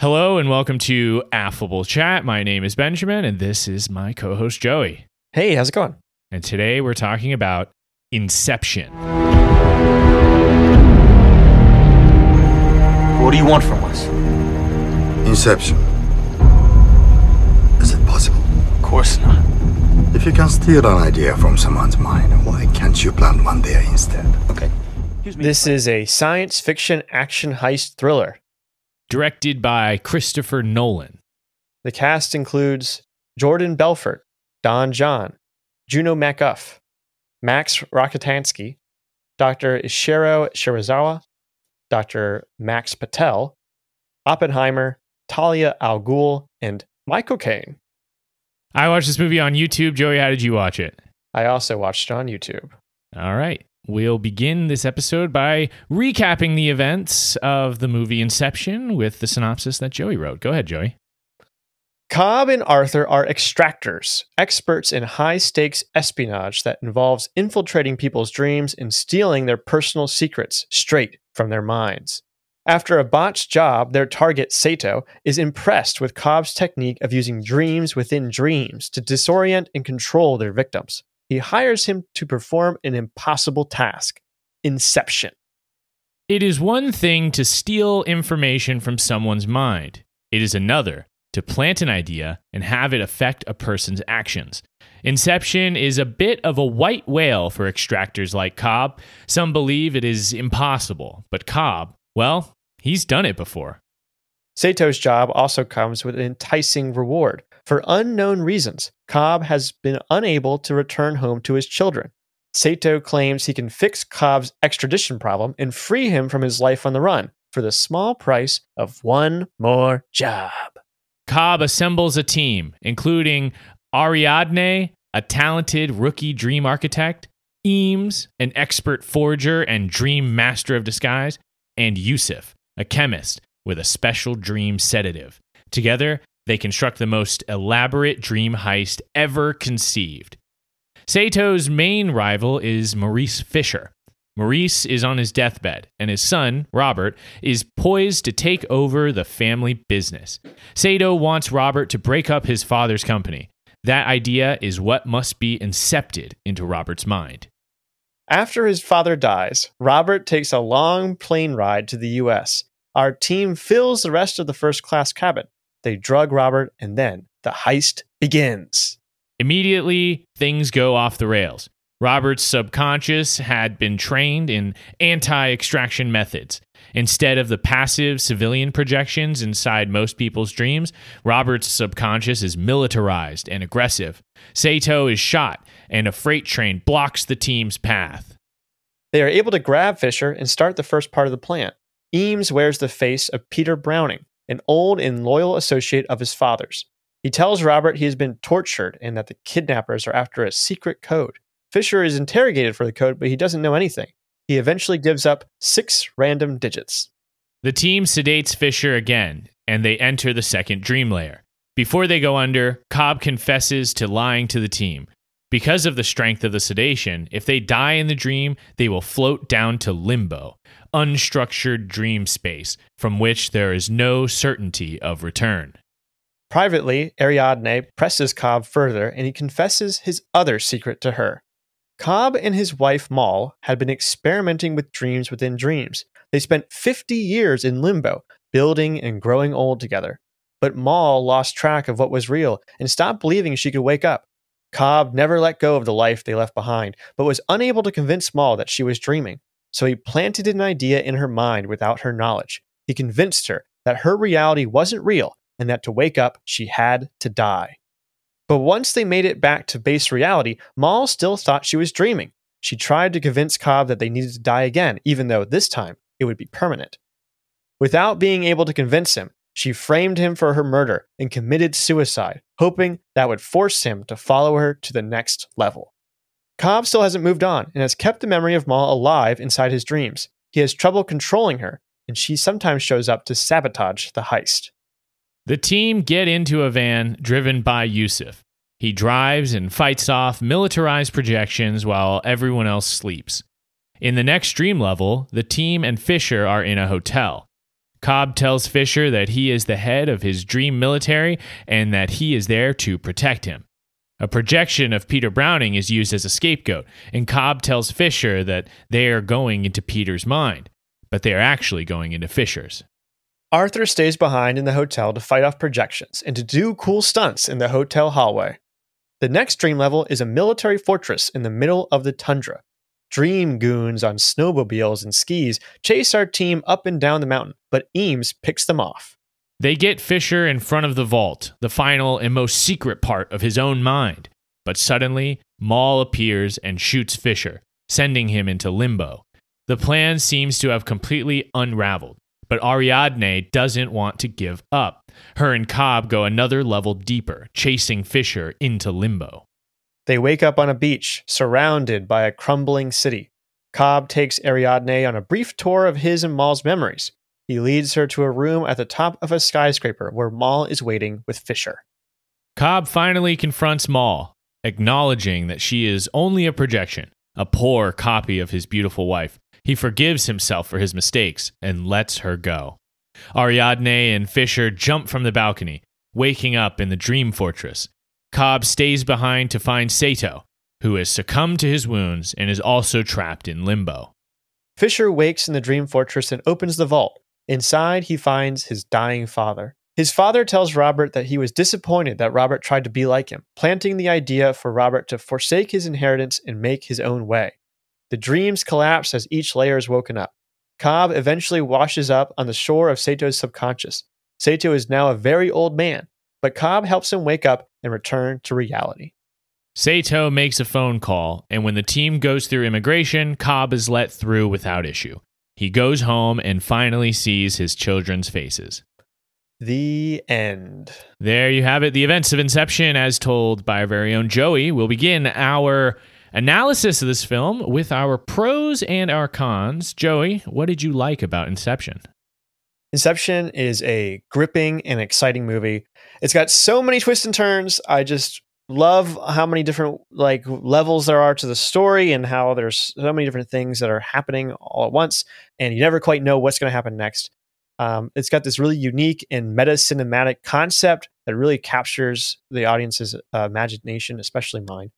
Hello and welcome to Affable Chat. My name is Benjamin and this is my co host Joey. Hey, how's it going? And today we're talking about Inception. What do you want from us? Inception. Is it possible? Of course not. If you can steal an idea from someone's mind, why can't you plant one there instead? Okay. This is a science fiction action heist thriller. Directed by Christopher Nolan. The cast includes Jordan Belfort, Don Jon, Juno MacGuff, Max Rockatansky, Dr. Ishiro Serizawa, Dr. Max Patel, Oppenheimer, Talia Al Ghul, and Michael Caine. I watched this movie on YouTube. Joey, how did you watch it? I also watched it on YouTube. All right. We'll begin this episode by recapping the events of the movie Inception with the synopsis that Joey wrote. Go ahead, Joey. Cobb and Arthur are extractors, experts in high stakes espionage that involves infiltrating people's dreams and stealing their personal secrets straight from their minds. After a botched job, their target, Sato, is impressed with Cobb's technique of using dreams within dreams to disorient and control their victims. He hires him to perform an impossible task Inception. It is one thing to steal information from someone's mind, it is another to plant an idea and have it affect a person's actions. Inception is a bit of a white whale for extractors like Cobb. Some believe it is impossible, but Cobb, well, he's done it before. Sato's job also comes with an enticing reward. For unknown reasons, Cobb has been unable to return home to his children. Sato claims he can fix Cobb's extradition problem and free him from his life on the run for the small price of one more job. Cobb assembles a team, including Ariadne, a talented rookie dream architect, Eames, an expert forger and dream master of disguise, and Yusuf, a chemist with a special dream sedative. Together, they construct the most elaborate dream heist ever conceived. Sato's main rival is Maurice Fisher. Maurice is on his deathbed, and his son, Robert, is poised to take over the family business. Sato wants Robert to break up his father's company. That idea is what must be incepted into Robert's mind. After his father dies, Robert takes a long plane ride to the US. Our team fills the rest of the first class cabin. They drug Robert, and then the heist begins. Immediately, things go off the rails. Robert's subconscious had been trained in anti extraction methods. Instead of the passive civilian projections inside most people's dreams, Robert's subconscious is militarized and aggressive. Sato is shot, and a freight train blocks the team's path. They are able to grab Fisher and start the first part of the plan. Eames wears the face of Peter Browning, an old and loyal associate of his father's. He tells Robert he has been tortured and that the kidnappers are after a secret code. Fisher is interrogated for the code, but he doesn't know anything. He eventually gives up six random digits. The team sedates Fisher again, and they enter the second dream layer. Before they go under, Cobb confesses to lying to the team. Because of the strength of the sedation, if they die in the dream, they will float down to limbo, unstructured dream space from which there is no certainty of return. Privately, Ariadne presses Cobb further and he confesses his other secret to her. Cobb and his wife Mal had been experimenting with dreams within dreams. They spent 50 years in limbo, building and growing old together. But Mal lost track of what was real and stopped believing she could wake up. Cobb never let go of the life they left behind, but was unable to convince Mal that she was dreaming. So he planted an idea in her mind without her knowledge. He convinced her that her reality wasn't real and that to wake up, she had to die. But once they made it back to base reality, Mal still thought she was dreaming. She tried to convince Cobb that they needed to die again, even though this time it would be permanent. Without being able to convince him, she framed him for her murder and committed suicide, hoping that would force him to follow her to the next level. Cobb still hasn't moved on and has kept the memory of Ma alive inside his dreams. He has trouble controlling her, and she sometimes shows up to sabotage the heist. The team get into a van driven by Yusuf. He drives and fights off militarized projections while everyone else sleeps. In the next dream level, the team and Fisher are in a hotel. Cobb tells Fisher that he is the head of his dream military and that he is there to protect him. A projection of Peter Browning is used as a scapegoat, and Cobb tells Fisher that they are going into Peter's mind, but they are actually going into Fisher's. Arthur stays behind in the hotel to fight off projections and to do cool stunts in the hotel hallway. The next dream level is a military fortress in the middle of the tundra. Dream goons on snowmobiles and skis chase our team up and down the mountain, but Eames picks them off. They get Fisher in front of the vault, the final and most secret part of his own mind. But suddenly, Mal appears and shoots Fisher, sending him into limbo. The plan seems to have completely unraveled, but Ariadne doesn't want to give up. Her and Cobb go another level deeper, chasing Fisher into limbo. They wake up on a beach, surrounded by a crumbling city. Cobb takes Ariadne on a brief tour of his and Mal's memories. He leads her to a room at the top of a skyscraper where Mal is waiting with Fisher. Cobb finally confronts Mal, acknowledging that she is only a projection, a poor copy of his beautiful wife. He forgives himself for his mistakes and lets her go. Ariadne and Fisher jump from the balcony, waking up in the dream fortress. Cobb stays behind to find Sato, who has succumbed to his wounds and is also trapped in limbo. Fisher wakes in the dream fortress and opens the vault. Inside, he finds his dying father. His father tells Robert that he was disappointed that Robert tried to be like him, planting the idea for Robert to forsake his inheritance and make his own way. The dreams collapse as each layer is woken up. Cobb eventually washes up on the shore of Sato's subconscious. Sato is now a very old man, but Cobb helps him wake up and return to reality. Sato makes a phone call, and when the team goes through immigration, Cobb is let through without issue. He goes home and finally sees his children's faces. The end. There you have it. The events of Inception, as told by our very own Joey. We'll begin our analysis of this film with our pros and our cons. Joey, what did you like about Inception? Inception is a gripping and exciting movie. It's got so many twists and turns. I just love how many different like levels there are to the story and how there's so many different things that are happening all at once and you never quite know what's going to happen next. Um, it's got this really unique and meta cinematic concept that really captures the audience's uh, imagination especially mine.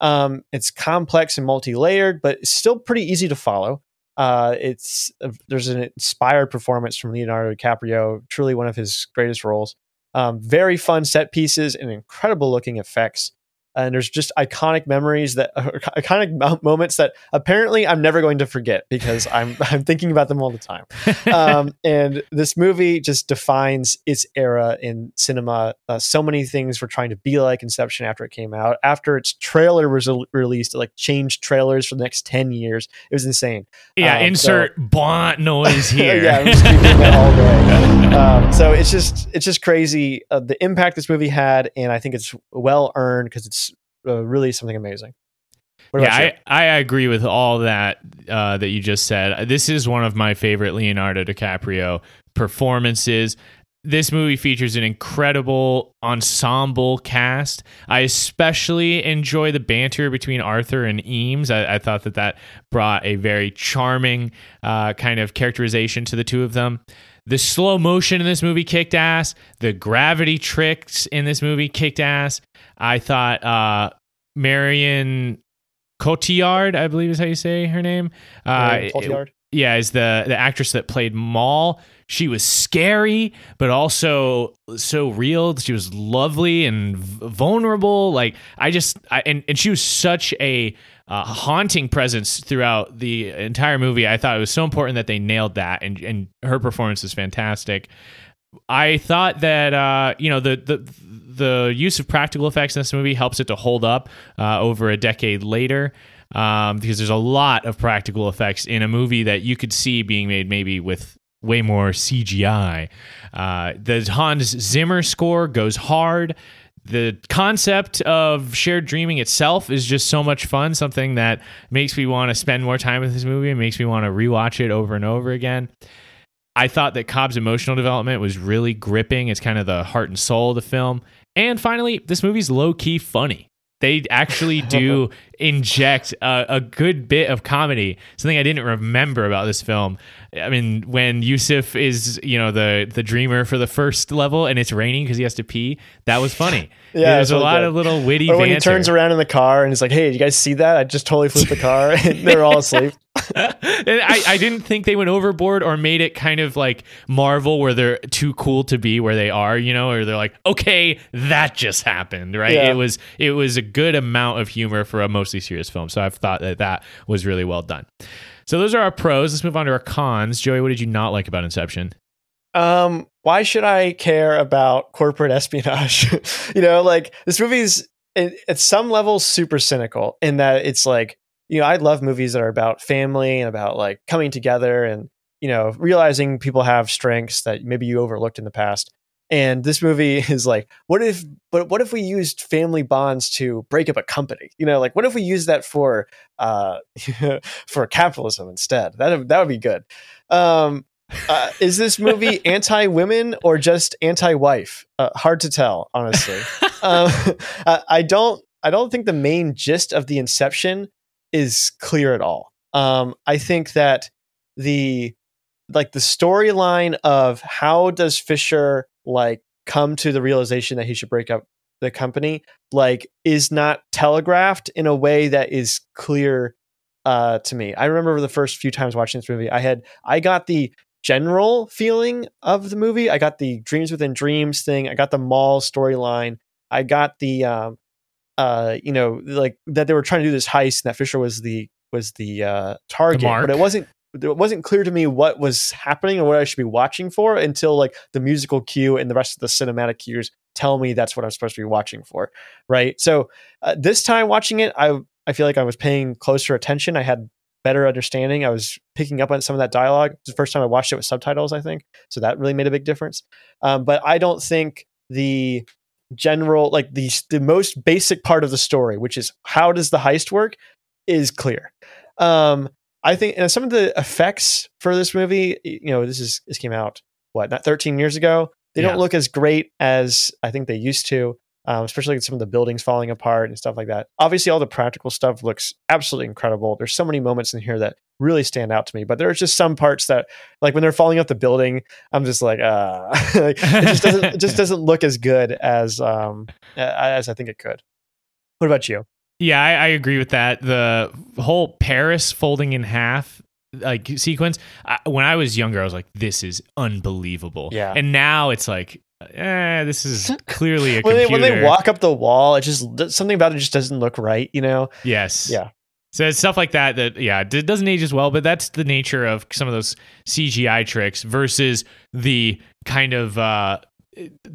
Um, it's complex and multi-layered but it's still pretty easy to follow. Uh, it's uh, there's an inspired performance from leonardo dicaprio truly one of his greatest roles um, very fun set pieces and incredible looking effects. And there's just iconic memories that iconic moments that apparently I'm never going to forget because I'm I'm thinking about them all the time. Um, and this movie just defines its era in cinema. Uh, so many things were trying to be like Inception after it came out. After its trailer was released, it like changed trailers for the next ten years. It was insane. Yeah, um, insert so, bont noise here. yeah, I'm just that all day. Um, so it's just it's just crazy uh, the impact this movie had, and I think it's well earned because it's uh, really something amazing. yeah, I, I agree with all that uh, that you just said. This is one of my favorite Leonardo DiCaprio performances. This movie features an incredible ensemble cast. I especially enjoy the banter between Arthur and Eames. I, I thought that that brought a very charming uh, kind of characterization to the two of them. The slow motion in this movie kicked ass. The gravity tricks in this movie kicked ass. I thought uh, Marion Cotillard, I believe is how you say her name. Uh, Cotillard. Yeah, is the the actress that played Mal. She was scary, but also so real. She was lovely and vulnerable. Like I just, I, and and she was such a uh, haunting presence throughout the entire movie. I thought it was so important that they nailed that, and and her performance is fantastic. I thought that uh, you know the the the use of practical effects in this movie helps it to hold up uh, over a decade later. Um, because there's a lot of practical effects in a movie that you could see being made maybe with way more CGI. Uh, the Hans Zimmer score goes hard. The concept of shared dreaming itself is just so much fun something that makes me want to spend more time with this movie and makes me want to rewatch it over and over again. I thought that cobb's emotional development was really gripping. It's kind of the heart and soul of the film. And finally this movie's low-key funny they actually do inject a, a, good bit of comedy. Something I didn't remember about this film. I mean, when Yusuf is, you know, the the dreamer for the first level, and it's raining because he has to pee. That was funny. yeah, there's a lot good. of little witty. Or when banter. he turns around in the car and he's like, "Hey, you guys see that? I just totally flipped the car." and they're all asleep. I, I didn't think they went overboard or made it kind of like Marvel where they're too cool to be where they are, you know, or they're like, okay, that just happened, right? Yeah. It was it was a good amount of humor for a mostly serious film. So I've thought that that was really well done. So those are our pros. Let's move on to our cons. Joey, what did you not like about Inception? Um, why should I care about corporate espionage? you know, like this movie's at some level super cynical in that it's like you know, I love movies that are about family and about like coming together and, you know, realizing people have strengths that maybe you overlooked in the past. And this movie is like, what if, but what if we used family bonds to break up a company? You know, like what if we use that for, uh, for capitalism instead? That that would be good. Um, uh, is this movie anti-women or just anti-wife? Uh, hard to tell, honestly. um, I don't. I don't think the main gist of the Inception is clear at all. Um, I think that the like the storyline of how does Fisher like come to the realization that he should break up the company like is not telegraphed in a way that is clear uh, to me. I remember the first few times watching this movie, I had I got the general feeling of the movie. I got the dreams within dreams thing. I got the Mal storyline. I got the um, uh, you know, like that they were trying to do this heist and that Fisher was the was the uh, target, the but it wasn't it wasn't clear to me what was happening or what I should be watching for until like the musical cue and the rest of the cinematic cues tell me that's what I'm supposed to be watching for, right? So uh, this time watching it, I I feel like I was paying closer attention. I had better understanding. I was picking up on some of that dialogue. It's the first time I watched it with subtitles, I think, so that really made a big difference. Um, but I don't think the general like the the most basic part of the story which is how does the heist work is clear. Um i think and some of the effects for this movie you know this is this came out what not 13 years ago? They yeah. don't look as great as i think they used to um, especially with some of the buildings falling apart and stuff like that. Obviously, all the practical stuff looks absolutely incredible. There's so many moments in here that really stand out to me, but there's just some parts that, like when they're falling off the building, I'm just like, uh, like, it just doesn't, it just doesn't look as good as um as I think it could. What about you? Yeah, I, I agree with that. The whole Paris folding in half like sequence I, when i was younger i was like this is unbelievable yeah and now it's like eh, this is clearly a when, they, when they walk up the wall, it just something about it just doesn't look right, you know? Yes. Yeah. So it's stuff like that that yeah, it doesn't age as well, but that's the nature of some of those CGI tricks versus the kind of uh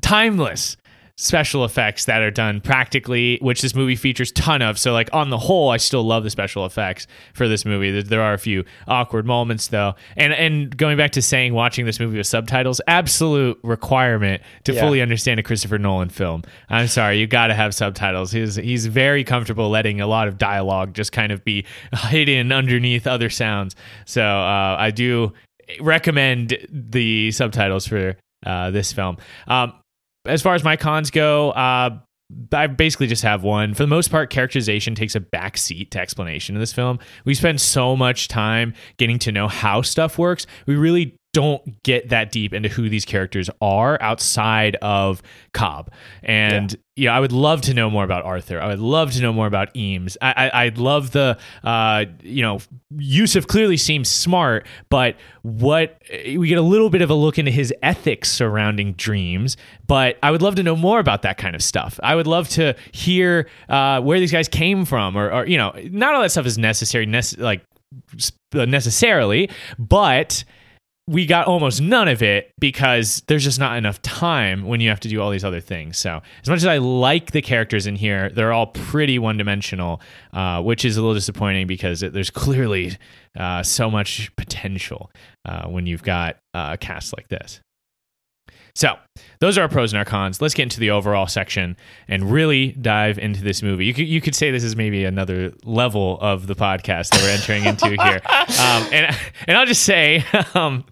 timeless special effects that are done practically, which this movie features ton of. So like on the whole, I still love the special effects for this movie. There are a few awkward moments though. And and going back to saying watching this movie with subtitles, absolute requirement to yeah. fully understand a Christopher Nolan film. I'm sorry, you got to have subtitles. He's he's very comfortable letting a lot of dialogue just kind of be hidden underneath other sounds. So uh, I do recommend the subtitles for uh, this film. Um, as far as my cons go, uh, I basically just have one. For the most part, characterization takes a backseat to explanation in this film. We spend so much time getting to know how stuff works. We really don't get that deep into who these characters are outside of Cobb. And yeah. you know, I would love to know more about Arthur. I would love to know more about Eames. I, I would love the uh, you know, Yusuf clearly seems smart, but what we get a little bit of a look into his ethics surrounding dreams. But I would love to know more about that kind of stuff. I would love to hear uh, where these guys came from, or, or you know, not all that stuff is necessary, nece- like necessarily, but we got almost none of it because there's just not enough time when you have to do all these other things. So, as much as I like the characters in here, they're all pretty one dimensional, uh, which is a little disappointing because it, there's clearly uh, so much potential uh, when you've got a cast like this. So, those are our pros and our cons. Let's get into the overall section and really dive into this movie. You could, you could say this is maybe another level of the podcast that we're entering into here. Um, and, and I'll just say, um,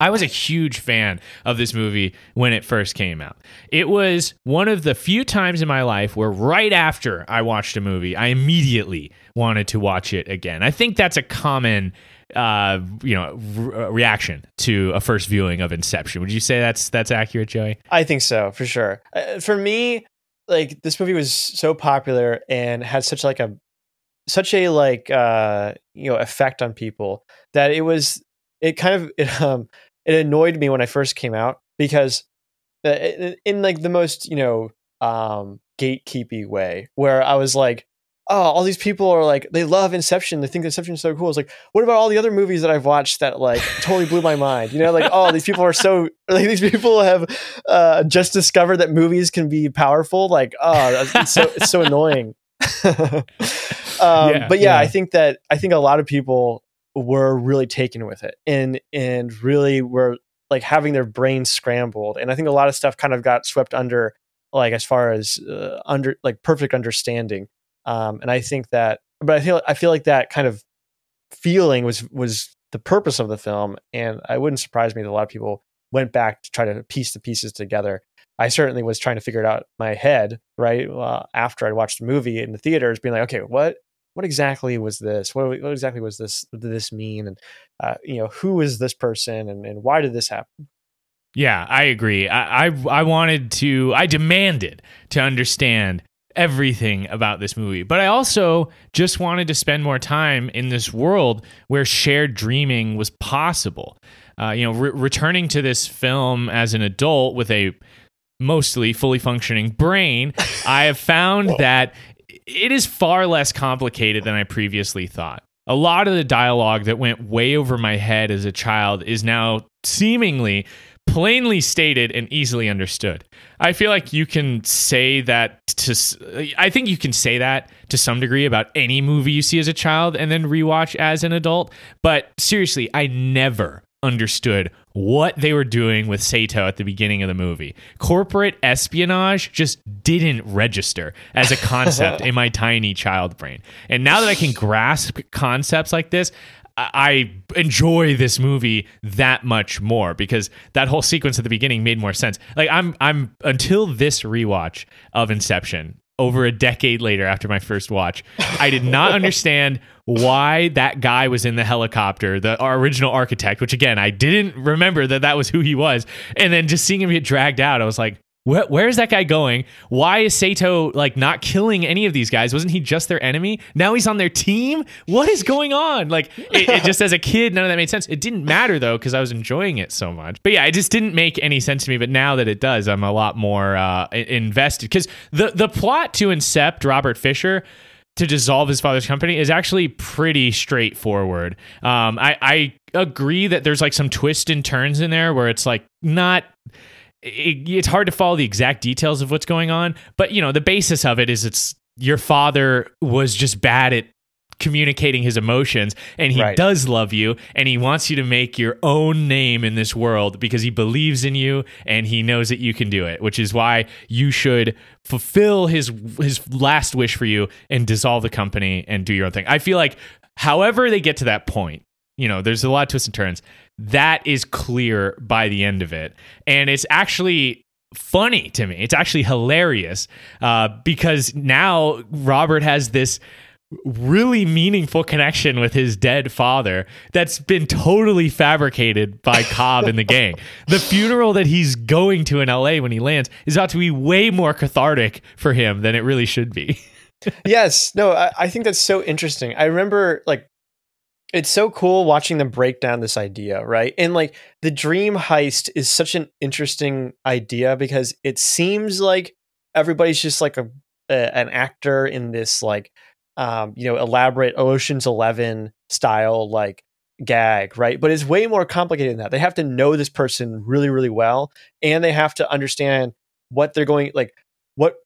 I was a huge fan of this movie when it first came out. It was one of the few times in my life where, right after I watched a movie, I immediately wanted to watch it again. I think that's a common, uh, you know, re- reaction to a first viewing of Inception. Would you say that's that's accurate, Joey? I think so for sure. Uh, for me, like this movie was so popular and had such like a such a like uh you know effect on people that it was it kind of it, um it annoyed me when I first came out because uh, in, in like the most you know um gatekeepy way where I was like oh all these people are like they love Inception they think Inception is so cool. It's like what about all the other movies that I've watched that like totally blew my mind? You know like oh these people are so like these people have uh just discovered that movies can be powerful. Like oh it's so it's so annoying. Um, Yeah, but yeah, yeah. I think that I think a lot of people were really taken with it and and really were like having their brains scrambled. And i think a lot of stuff kind of got swept under like as far as uh, under like perfect understanding. Um and i think that but i feel i feel like that kind of feeling was was the purpose of the film and i wouldn't surprise me that a lot of people went back to try to piece the pieces together. I certainly was trying to figure it out my head right uh, after i watched the movie in the theaters being like okay what what exactly was this? What, what exactly was this? What did this mean? And uh, you know, who is this person, and, and why did this happen? Yeah, I agree. I, I I wanted to. I demanded to understand everything about this movie, but I also just wanted to spend more time in this world where shared dreaming was possible. Uh, you know, re- returning to this film as an adult with a mostly fully functioning brain, I have found that it is far less complicated than I previously thought. A lot of the dialogue that went way over my head as a child is now seemingly plainly stated and easily understood. I feel like you can say that to I think you can say that to some degree about any movie you see as a child and then rewatch as an adult, but seriously, I never understood what they were doing with Sato at the beginning of the movie. Corporate espionage just didn't register as a concept in my tiny child brain. And now that I can grasp concepts like this, I enjoy this movie that much more because that whole sequence at the beginning made more sense. Like I'm I'm until this rewatch of Inception over a decade later after my first watch, I did not understand why that guy was in the helicopter, the our original architect, which again, I didn't remember that that was who he was. And then just seeing him get dragged out, I was like, where, where is that guy going? Why is Sato like not killing any of these guys? Wasn't he just their enemy? Now he's on their team. What is going on? Like, it, it just as a kid, none of that made sense. It didn't matter though because I was enjoying it so much. But yeah, it just didn't make any sense to me. But now that it does, I'm a lot more uh, invested because the the plot to incept Robert Fisher to dissolve his father's company is actually pretty straightforward. Um, I, I agree that there's like some twists and turns in there where it's like not. It, it's hard to follow the exact details of what's going on, but you know the basis of it is it's your father was just bad at communicating his emotions and he Right. does love you and he wants you to make your own name in this world because he believes in you and he knows that you can do it which is why you should fulfill his his last wish for you and dissolve the company and do your own thing i feel like however they get to that point you know there's a lot of twists and turns that is clear by the end of it and it's actually funny to me it's actually hilarious uh, because now robert has this really meaningful connection with his dead father that's been totally fabricated by Cobb and the gang. The funeral that he's going to in LA when he lands is about to be way more cathartic for him than it really should be. yes, no, I, I think that's so interesting. I remember like it's so cool watching them break down this idea, right? And like the dream heist is such an interesting idea because it seems like everybody's just like a, a an actor in this like um, you know, elaborate Ocean's 11 style like gag, right? But it's way more complicated than that. They have to know this person really really well and they have to understand what they're going like what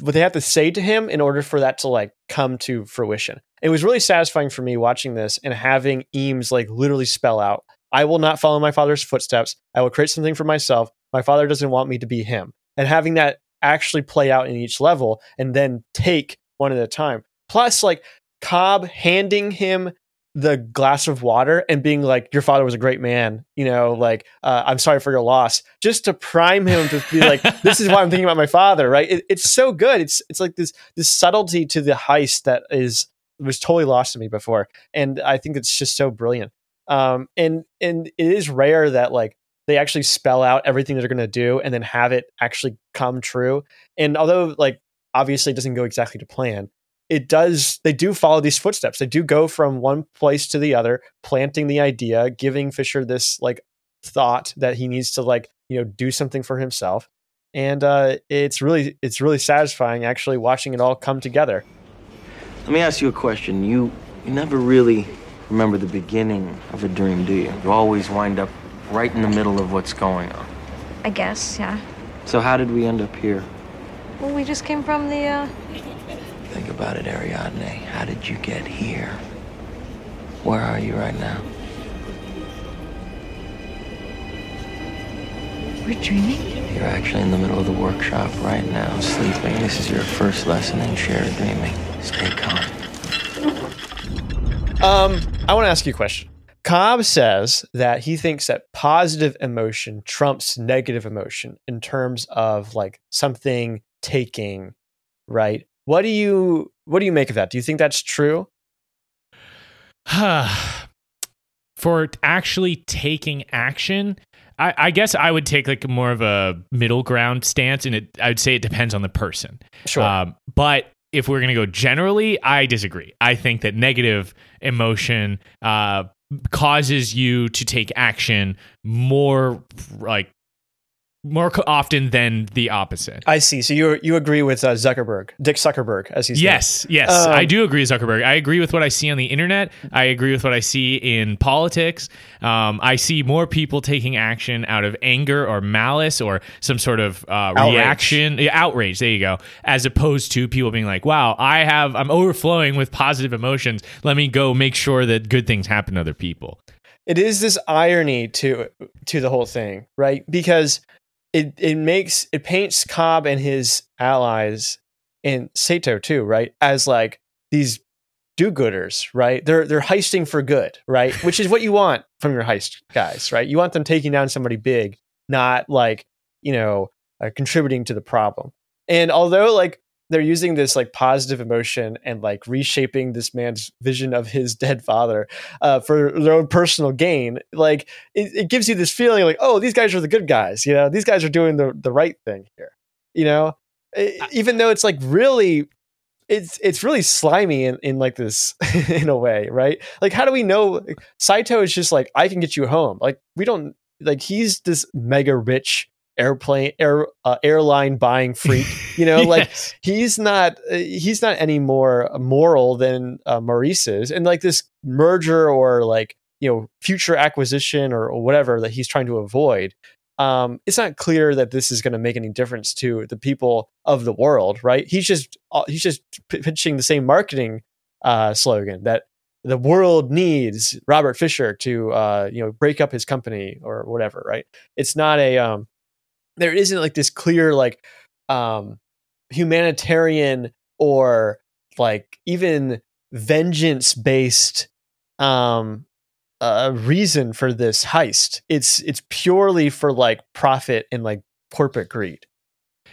what they have to say to him in order for that to like come to fruition. It was really satisfying for me watching this and having Eames like literally spell out, I will not follow my father's footsteps. I will create something for myself. My father doesn't want me to be him. And having that actually play out in each level and then take one at a time. Plus, like Cobb handing him the glass of water and being like, "Your father was a great man," you know, like, uh, "I'm sorry for your loss," just to prime him to be like, "This is why I'm thinking about my father." Right? It, it's so good. It's it's like this this subtlety to the heist that is was totally lost to me before, and I think it's just so brilliant. Um, and and it is rare that like they actually spell out everything they're going to do and then have it actually come true. And although like obviously it doesn't go exactly to plan, it does they do follow these footsteps. They do go from one place to the other, planting the idea, giving Fisher this like thought that he needs to like, you know, do something for himself. And uh it's really it's really satisfying actually watching it all come together. Let me ask you a question. You you never really remember the beginning of a dream, do you? You always wind up right in the middle of what's going on. I guess, yeah. So how did we end up here? Well, we just came from the, uh, Think about it, Ariadne. How did you get here? Where are you right now? We're dreaming? You're actually in the middle of the workshop right now, sleeping. This is your first lesson in shared dreaming. Stay calm. Um, I want to ask you a question. Cobb says that he thinks that positive emotion trumps negative emotion in terms of like something taking, right? What do you what do you make of that? Do you think that's true? For actually taking action, I, I guess I would take like more of a middle ground stance, and it I would say it depends on the person. Sure. Um, but if we're gonna go generally, I disagree. I think that negative emotion uh, causes you to take action more like more often than the opposite. I see. So you you agree with uh, Zuckerberg, Dick Zuckerberg, as he's. Yes, yes, Um, I do agree with Zuckerberg. I agree with what I see on the internet. I agree with what I see in politics. Um, I see more people taking action out of anger or malice or some sort of uh, Outrage. reaction, yeah, outrage. There you go. As opposed to people being like, "Wow, I have, I'm overflowing with positive emotions. Let me go make sure that good things happen to other people." it is this irony to to the whole thing, right? Because it it makes it paints Cobb and his allies and Sato too, right, as like these do-gooders, right? They're they're heisting for good, right? Which is what you want from your heist guys, right? You want them taking down somebody big, not like you know uh, contributing to the problem. And although like they're using this like positive emotion and like reshaping this man's vision of his dead father uh, for their own personal gain, like it, it gives you this feeling like, oh, these guys are the good guys. You know, these guys are doing the the right thing here. You know, E- even though it's like really. It's it's really slimy in, in like this in a way, right? Like, how do we know Saito is just like I can get you home? Like, we don't like he's this mega rich airplane air uh, airline buying freak, you know, like he's not uh, he's not any more moral than uh, Maurice is, and like this merger or like you know future acquisition or, or whatever that he's trying to avoid. Um, it's not clear that this is going to make any difference to the people of the world, right? He's just uh, he's just pitching the same marketing uh, slogan that the world needs Robert Fisher to uh, you know break up his company or whatever, right? It's not a um, there isn't like this clear like um humanitarian or like even vengeance based um uh, reason for this heist it's it's purely for like profit and like corporate greed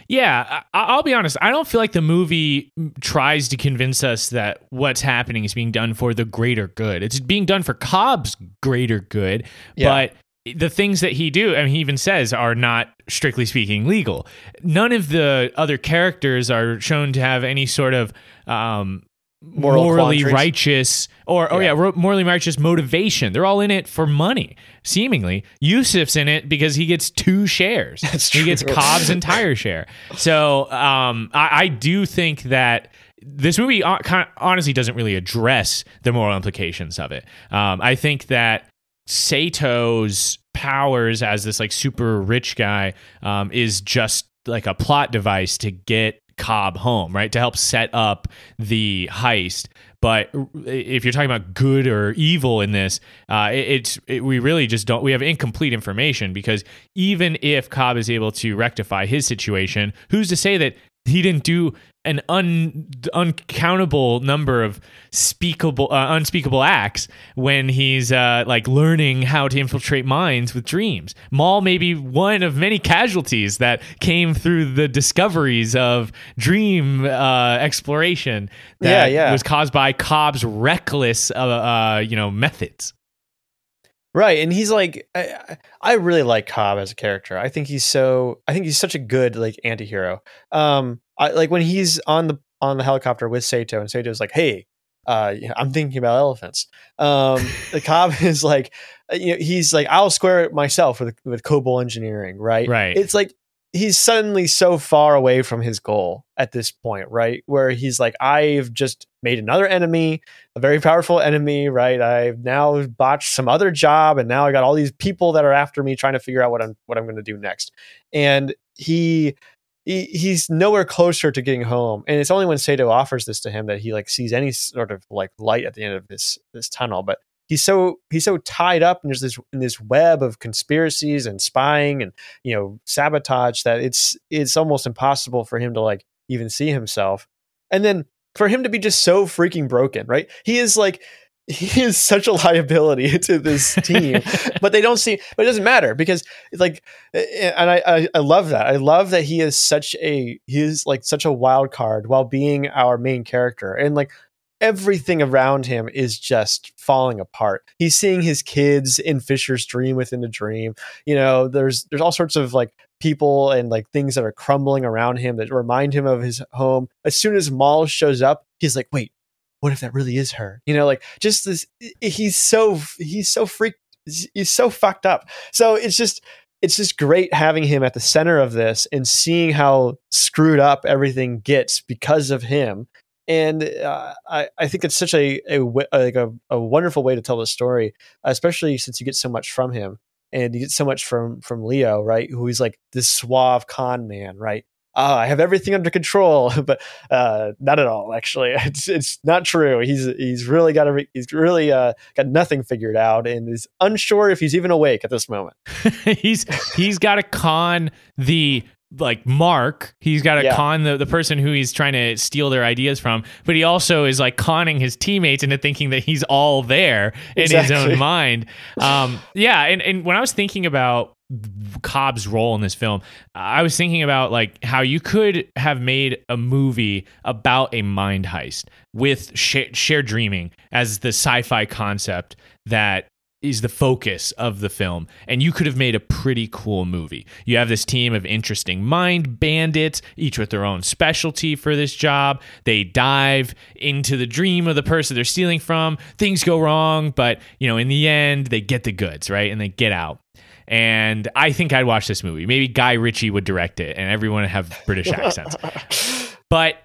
Yeah, I- I'll be honest. I don't feel like the movie tries to convince us that what's happening is being done for the greater good. It's being done for Cobb's greater good, Yeah. but the things that he do, I mean, he even says, are not strictly speaking legal. None of the other characters are shown to have any sort of um, Moral morally quandaries. righteous or oh Yeah. morally righteous motivation. They're all in it for money. Seemingly, Yusuf's in it because he gets two shares. That's He gets. Cobb's entire share. So um, I, I do think that this movie uh, honestly doesn't really address the moral implications of it. Um, I think that Sato's powers as this like super rich guy um, is just like a plot device to get Cobb home, right? To help set up the heist. But if you're talking about good or evil in this, uh, it, it's it, we really just don't. We have incomplete information because even if Cobb is able to rectify his situation, who's to say that he didn't do an un, uncountable number of speakable uh, unspeakable acts when he's uh, like learning how to infiltrate minds with dreams. Mal may be one of many casualties that came through the discoveries of dream uh, exploration that Yeah, yeah. was caused by Cobb's reckless uh, uh, you know methods. Right, and he's like, I, I- really like Cobb as a character. I think he's so, I think he's such a good like anti-hero. Um, I like when he's on the on the helicopter with Sato, and Sato's like, "Hey, uh, you know, I'm thinking about elephants." Um, the Cobb is like, uh, you know, he's like, "I'll square it myself with with Cobol Engineering." Right, Right. It's like he's suddenly so far away from his goal at this point, right? Where he's like, I've just made another enemy, a very powerful enemy, right? I've now botched some other job, and now I got all these people that are after me trying to figure out what I'm what I'm going to do next. And he, he he's nowhere closer to getting home. And it's only when Sato offers this to him that he like sees any sort of like light at the end of this this tunnel. But he's so he's so tied up in this in this web of conspiracies and spying and you know sabotage that it's it's almost impossible for him to like even see himself. And then for him to be just so freaking broken right? He is like he is such a liability to this team but they don't see but it doesn't matter because like eh, eh, and I, I i love that. I love that he is such a he is like such a wild card while being our main character. And like everything around him is just falling apart. He's seeing his kids in Fisher's dream within the dream. You know, there's there's all sorts of like people and like things that are crumbling around him that remind him of his home. As soon as Mal shows up, he's like, "Wait, what if that really is her?" You know, like just this he's so he's so freaked he's so fucked up. So it's just it's just great having him at the center of this and seeing how screwed up everything gets because of him and uh, I, I think it's such a, a like a, a wonderful way to tell the story, especially since you get so much from him and you get so much from from Leo, right? Who is like this suave con man, right? Ah, I have everything under control, but uh, not at all. Actually, it's it's not true. He's he's really got a, he's really uh, got nothing figured out and is unsure if he's even awake at this moment. he's he's got to con the like Mark. He's got to Yeah. con the, the person who he's trying to steal their ideas from, but he also is like conning his teammates into thinking that he's all there in his own mind. Um, yeah, and and when I was thinking about Cobb's role in this film, I was thinking about like how you could have made a movie about a mind heist with sh- shared dreaming as the sci-fi concept that is the focus of the film and you could have made a pretty cool movie. You have this team of interesting mind bandits, each with their own specialty for this job. They dive into the dream of the person they're stealing from. Things go wrong, but you know, in the end they get the goods, right? And they get out. And I think I'd watch this movie. Maybe Guy Ritchie would direct it and everyone would have British accents. But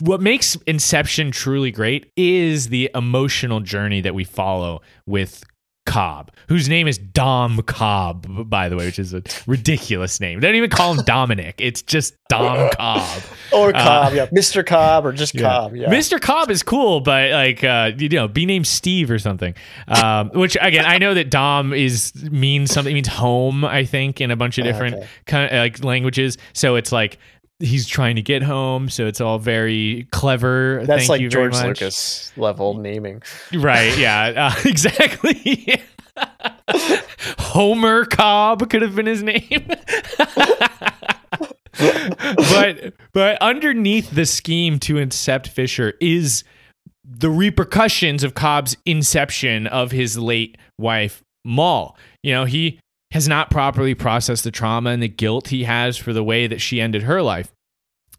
what makes Inception truly great is the emotional journey that we follow with Cobb, whose name is Dom Cobb, by the way, which is a ridiculous name. They don't even call him Dominic. It's just Dom Cobb. Or Uh, Cobb, yeah, Mr. Cobb, or just Yeah. Cobb, yeah. Mr. Cobb is cool, but like uh, you know, be named Steve or something. Um, which again, I know that Dom is means something means home. I think in a bunch of different Okay. kind of like languages. So it's like he's trying to get home. So it's all very clever. That's Thank like you George. Lucas level naming. Right. Yeah. Uh, exactly. Homer Cobb could have been his name. but but underneath the scheme to incept Fisher is the repercussions of Cobb's inception of his late wife Mal. You know, he has not properly processed the trauma and the guilt he has for the way that she ended her life.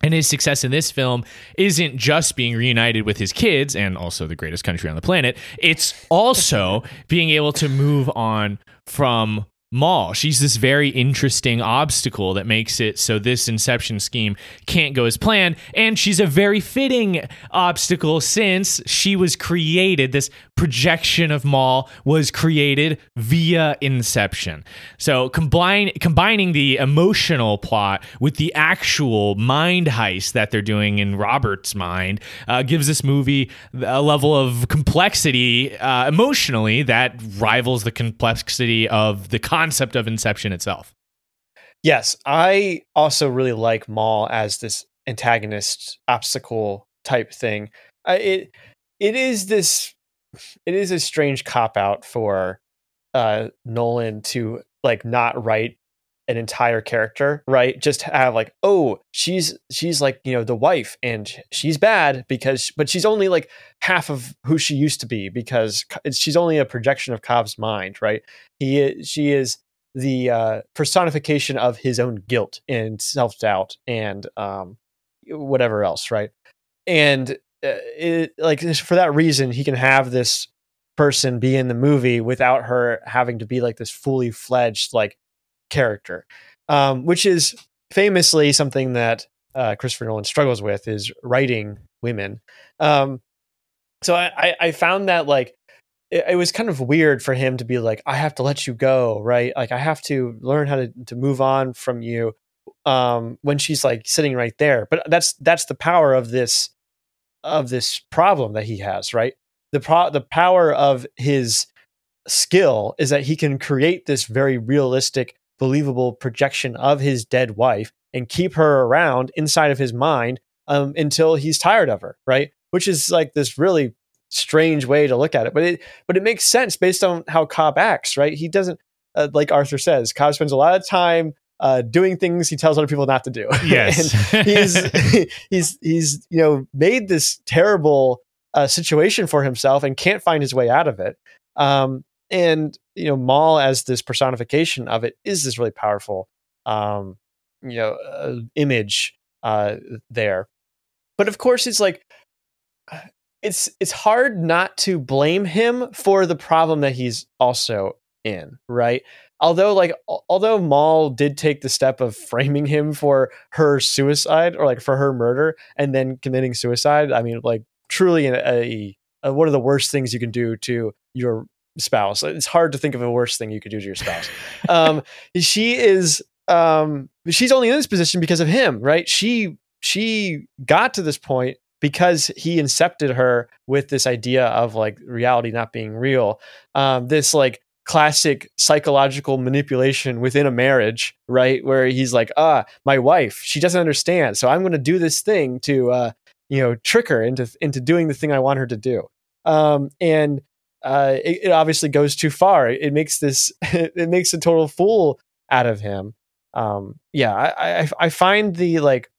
And his success in this film isn't just being reunited with his kids and also the greatest country on the planet. It's also being able to move on from Mal. She's this very interesting obstacle that makes it so this inception scheme can't go as planned. And she's a very fitting obstacle since she was created. This projection of Mal was created via inception. So combine combining the emotional plot with the actual mind heist that they're doing in Robert's mind uh, gives this movie a level of complexity uh, emotionally that rivals the complexity of the concept of Inception itself. Yes, I also really like Mal as this antagonist obstacle type thing. I, it it is this it is a strange cop out for uh Nolan to like not write an entire character, right? Just have like, oh, she's she's like, you know, the wife and she's bad because but she's only like half of who she used to be because she's only a projection of Cobb's mind, right? He she is the uh personification of his own guilt and self-doubt and um whatever else, right? And uh, it like for that reason he can have this person be in the movie without her having to be like this fully fledged like character, um, which is famously something that uh, Christopher Nolan struggles with is writing women. Um, so I, I, found that like it, it was kind of weird for him to be like, I have to let you go, right? Like I have to learn how to to move on from you um, when she's like sitting right there. But that's that's the power of this of this problem that he has, right? The pro- the power of his skill is that he can create this very realistic, believable projection of his dead wife and keep her around inside of his mind um, until he's tired of her, right? Which is like this really strange way to look at it, but it but it makes sense based on how Cobb acts, right? He doesn't uh, like Arthur says. Cobb spends a lot of time uh, doing things he tells other people not to do. Yes. he's he's he's you know made this terrible uh, situation for himself and can't find his way out of it. Um, and you know, Mal as this personification of it is this really powerful, um, you know, uh, image uh, there. But of course, it's like it's it's hard not to blame him for the problem that he's also in, right? Although, like, although Mal did take the step of framing him for her suicide or like for her murder and then committing suicide, I mean, like, truly a, a, a one of the worst things you can do to your spouse. It's hard to think of a worse thing you could do to your spouse. um, she is, um, she's only in this position because of him, right? She she got to this point because he incepted her with this idea of like reality not being real. Um, this like classic psychological manipulation within a marriage, right? Where he's like, ah, my wife, she doesn't understand, so I'm going to do this thing to, uh, you know, trick her into into doing the thing I want her to do. Um, and uh, it, it obviously goes too far. It makes this, it makes a total fool out of him. Um, yeah, I, I, I find the like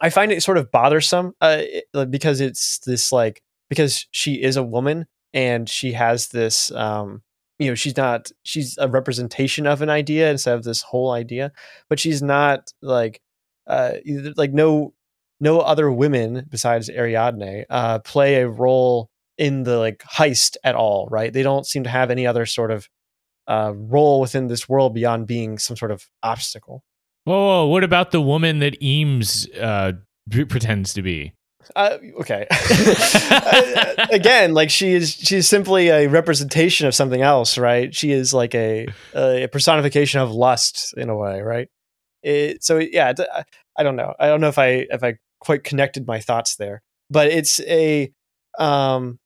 I find it sort of bothersome uh, it- because it's this like because she is a woman and she has this um you know she's not she's a representation of an idea instead of this whole idea but she's not like uh like no no other women besides Ariadne uh play a role in the like heist at all right they don't seem to have any other sort of uh role within this world beyond being some sort of obstacle Whoa, whoa, what about the woman that Eames uh, pretends to be? Uh, okay. Again, like she is, she's simply a representation of something else, right? She is like a a personification of lust in a way, right? It, so yeah, I don't know. I don't know if I if I quite connected my thoughts there, but it's a um,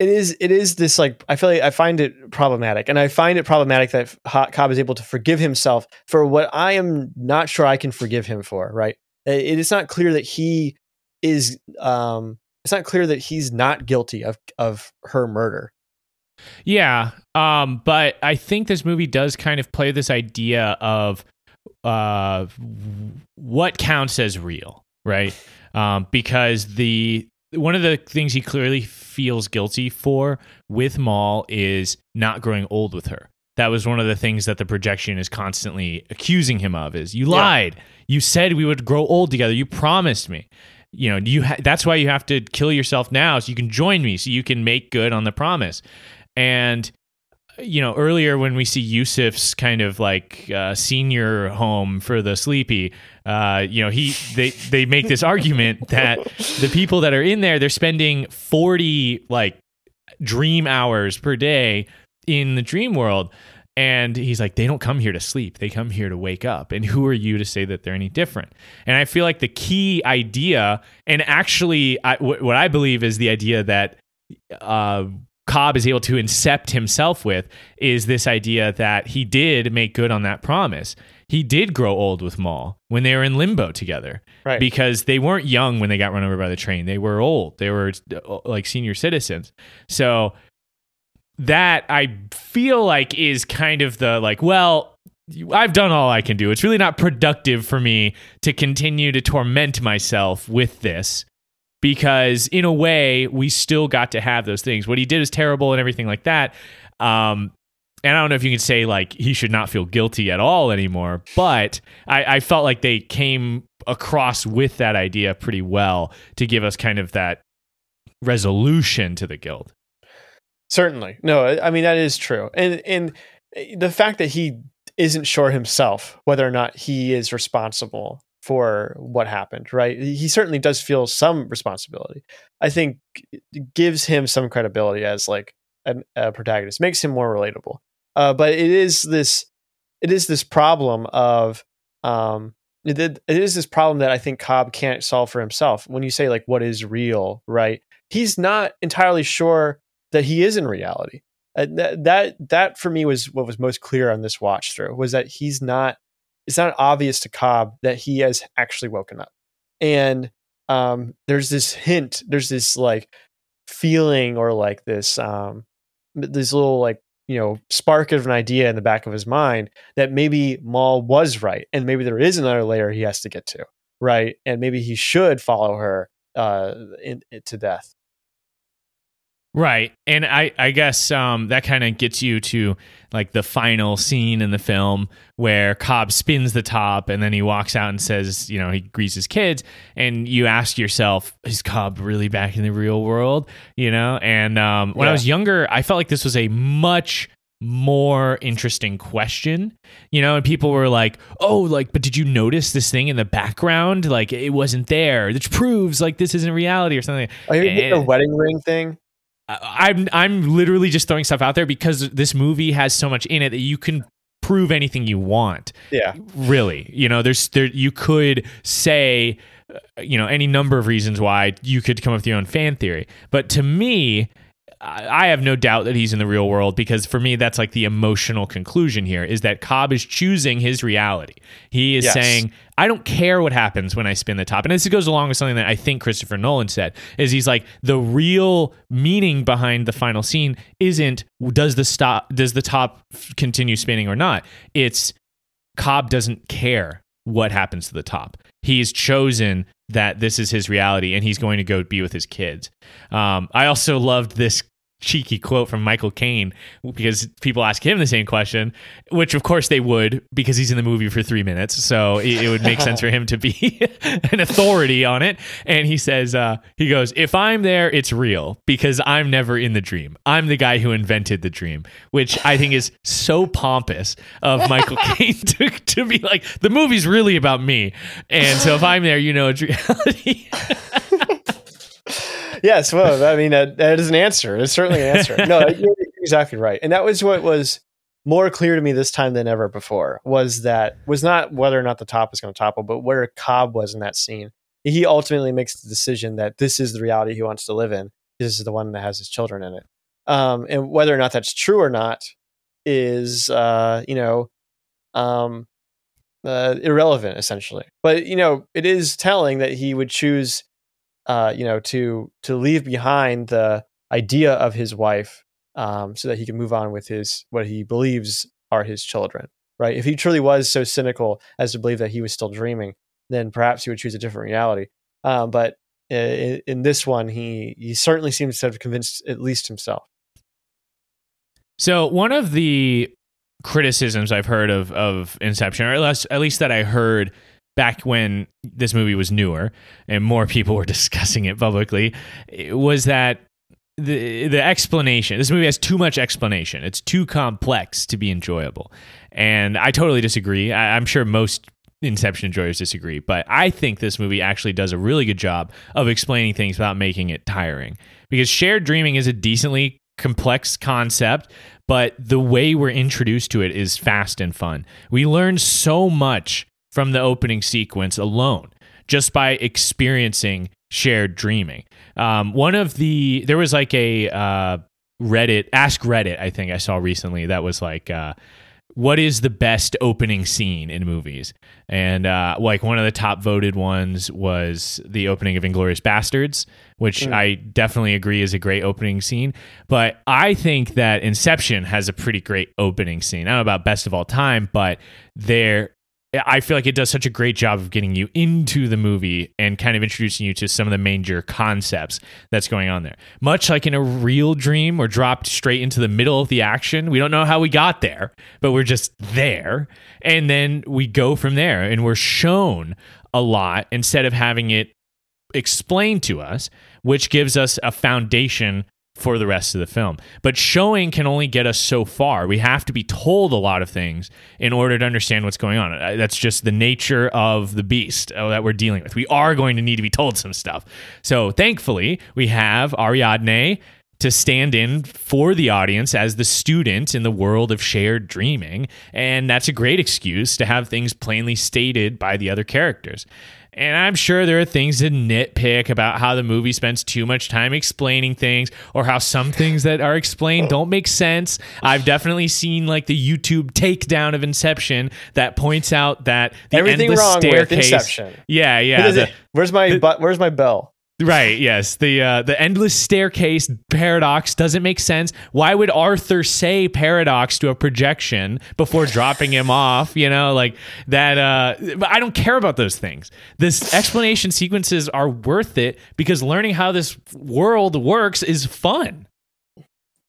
it is it is this like I feel like I find it problematic, and I find it problematic that Cobb is able to forgive himself for what I am not sure I can forgive him for. Right? It is not clear that he is um it's not clear that he's not guilty of of her murder. Yeah, um, but I think this movie does kind of play this idea of uh, what counts as real, right? Um, because the one of the things he clearly feels guilty for with Mal is not growing old with her. That was one of the things that the projection is constantly accusing him of. Is you Yeah. lied. You said we would grow old together. You promised me. You know, you ha- that's why you have to kill yourself now so you can join me, so you can make good on the promise. And you know, earlier when we see Yusuf's kind of like uh, senior home for the sleepy, uh, you know, he they they make this argument that the people that are in there they're spending forty like dream hours per day in the dream world. And he's like, they don't come here to sleep. They come here to wake up. And who are you to say that they're any different? And I feel like the key idea, and actually, I, what I believe is the idea that uh, Cobb is able to incept himself with is this idea that he did make good on that promise. he did grow old with Mal when they were in limbo together. Right. Because they weren't young when they got run over by the train. They were old. They were uh, like senior citizens. So that I feel like is kind of the like, well, I've done all I can do. It's really not productive for me to continue to torment myself with this because in a way we still got to have those things. What he did is terrible and everything like that. Um, and I don't know if you can say like he should not feel guilty at all anymore, but I, I felt like they came across with that idea pretty well to give us kind of that resolution to the guilt. Certainly. No, I mean that is true. And and the fact that he isn't sure himself whether or not he is responsible for what happened, right? He certainly does feel some responsibility. I think gives him some credibility as like an, a protagonist, makes him more relatable. Uh, but it is this it is this problem of um it, it is this problem that I think Cobb can't solve for himself. When you say like what is real, right? He's not entirely sure that he is in reality. Uh, that, that that for me was what was most clear on this watch through was that he's not it's not obvious to Cobb that he has actually woken up. And um, there's this hint, there's this like feeling or like this um, this little like you know spark of an idea in the back of his mind that maybe Mal was right, and maybe there is another layer he has to get to, right? And maybe he should follow her uh, in, in, to death. Right. And I, I guess um, that kind of gets you to like the final scene in the film where Cobb spins the top and then he walks out and says, you know, he greets his kids. And you ask yourself, is Cobb really back in the real world? You know? And um, when I was younger, I felt like this was a much more interesting question, you know, and people were like, "Oh, like, but did you notice this thing in the background? Like, it wasn't there, which proves like this isn't reality or something." Are you getting a And- wedding ring thing? I'm I'm literally just throwing stuff out there because this movie has so much in it that you can prove anything you want. Yeah. Really, you know, there's there you could say, uh, you know, any number of reasons why you could come up with your own fan theory. But to me, I have no doubt that he's in the real world because for me, that's like the emotional conclusion here is that Cobb is choosing his reality. He is Yes. saying, I don't care what happens when I spin the top. And this goes along with something that I think Christopher Nolan said is he's like the real meaning behind the final scene isn't does the stop does the top continue spinning or not. It's Cobb doesn't care what happens to the top. He's chosen that this is his reality and he's going to go be with his kids. Um, I also loved this cheeky quote from Michael Caine because people ask him the same question, which of course they would because he's in the movie for three minutes. So it, it would make sense for him to be an authority on it. And he says, uh, he goes, if I'm there, it's real because I'm never in the dream. I'm the guy who invented the dream, which I think is so pompous of Michael Caine to, to be like, the movie's really about me. And so if I'm there, you know, it's reality. yes, well, I mean that, that is an answer. It's certainly an answer. No, you're exactly right, and that was what was more clear to me this time than ever before. Was that was not whether or not the top is going to topple, but where Cobb was in that scene. He ultimately makes the decision that this is the reality he wants to live in. This is the one that has his children in it, um, and whether or not that's true or not is, uh, you know, um, uh, irrelevant essentially. But you know, it is telling that he would choose uh, you know, to to leave behind the idea of his wife, um, so that he can move on with his what he believes are his children. Right? If he truly was so cynical as to believe that he was still dreaming, then perhaps he would choose a different reality. Um, but in, in this one, he he certainly seems to have convinced at least himself. So one of the criticisms I've heard of of Inception, or at least, at least that I heard back when this movie was newer and more people were discussing it publicly, was that the the explanation. This movie has too much explanation. It's too complex to be enjoyable, and I totally disagree. I, I'm sure most Inception enjoyers disagree, but I think this movie actually does a really good job of explaining things without making it tiring. Because shared dreaming is a decently complex concept, but the way we're introduced to it is fast and fun. We learn so much from the opening sequence alone just by experiencing shared dreaming. Um, one of the there was like a uh, Reddit Ask Reddit I think I saw recently that was like uh, what is the best opening scene in movies? And uh, like one of the top voted ones was the opening of Inglourious Basterds, which Mm. I definitely agree is a great opening scene. But I think that Inception has a pretty great opening scene. I don't know about best of all time, but there. I feel like it does such a great job of getting you into the movie and kind of introducing you to some of the major concepts that's going on there. Much like in a real dream, we're dropped straight into the middle of the action. We don't know how we got there, but we're just there. And then we go from there and we're shown a lot instead of having it explained to us, which gives us a foundation for the rest of the film. But showing can only get us so far. We have to be told a lot of things in order to understand what's going on. Uh, That's just the nature of the beast uh, that we're dealing with. We are going to need to be told some stuff. So thankfully, we have Ariadne to stand in for the audience as the student in the world of shared dreaming. And that's a great excuse to have things plainly stated by the other characters. And I'm sure there are things to nitpick about how the movie spends too much time explaining things or how some things that are explained don't make sense. I've definitely seen like the YouTube takedown of Inception that points out that the Everything endless wrong with staircase. Inception. Yeah, yeah. the- where's my but? Where's my bell? Right. Yes. The uh, the endless staircase paradox doesn't make sense. Why would Arthur say paradox to a projection before dropping him off? You know, like that. Uh, but I don't care about those things. This explanation sequences are worth it because learning how this world works is fun.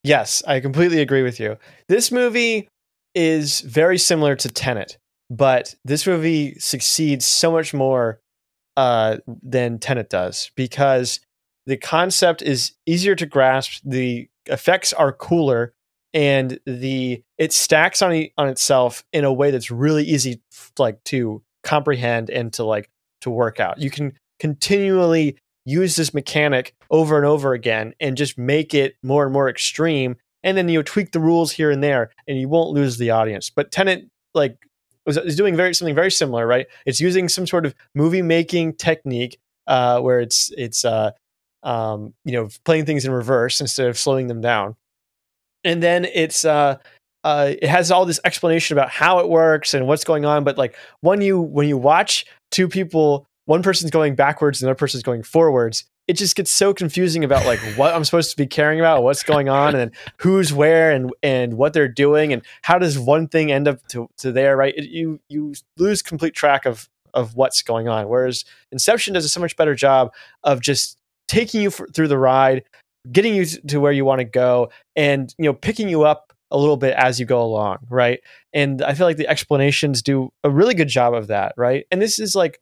Yes, I completely agree with you. This movie is very similar to Tenet, but this movie succeeds so much more uh, than Tenet does because the concept is easier to grasp, the effects are cooler, and the it stacks on on itself in a way that's really easy like to comprehend and to like to work out. You can continually use this mechanic over and over again and just make it more and more extreme and then you tweak the rules here and there and you won't lose the audience but Tenet like is doing very something very similar right? It's using some sort of movie making technique uh, where it's it's uh, um, you know playing things in reverse instead of slowing them down. And then it's uh, uh, it has all this explanation about how it works and what's going on but like when you when you watch two people one person's going backwards and the other person's going forwards. It just gets so confusing about like what i'm supposed to be caring about what's going on and who's where and and what they're doing and how does one thing end up to, to there right? It, you you lose complete track of of what's going on whereas inception does a so much better job of just taking you f- through the ride getting you to where you want to go and you know picking you up a little bit as you go along right? And i feel like the explanations do a really good job of that right? And this is like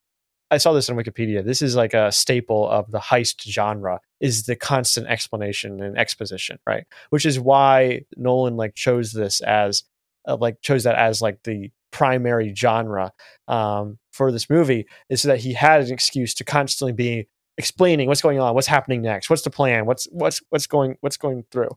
i saw this on wikipedia. This is like a staple of the heist genre is the constant explanation and exposition right? Which is why nolan like chose this as uh, like chose that as like the primary genre um, for this movie is so that he had an excuse to constantly be explaining what's going on what's happening next what's the plan what's what's what's going what's going through.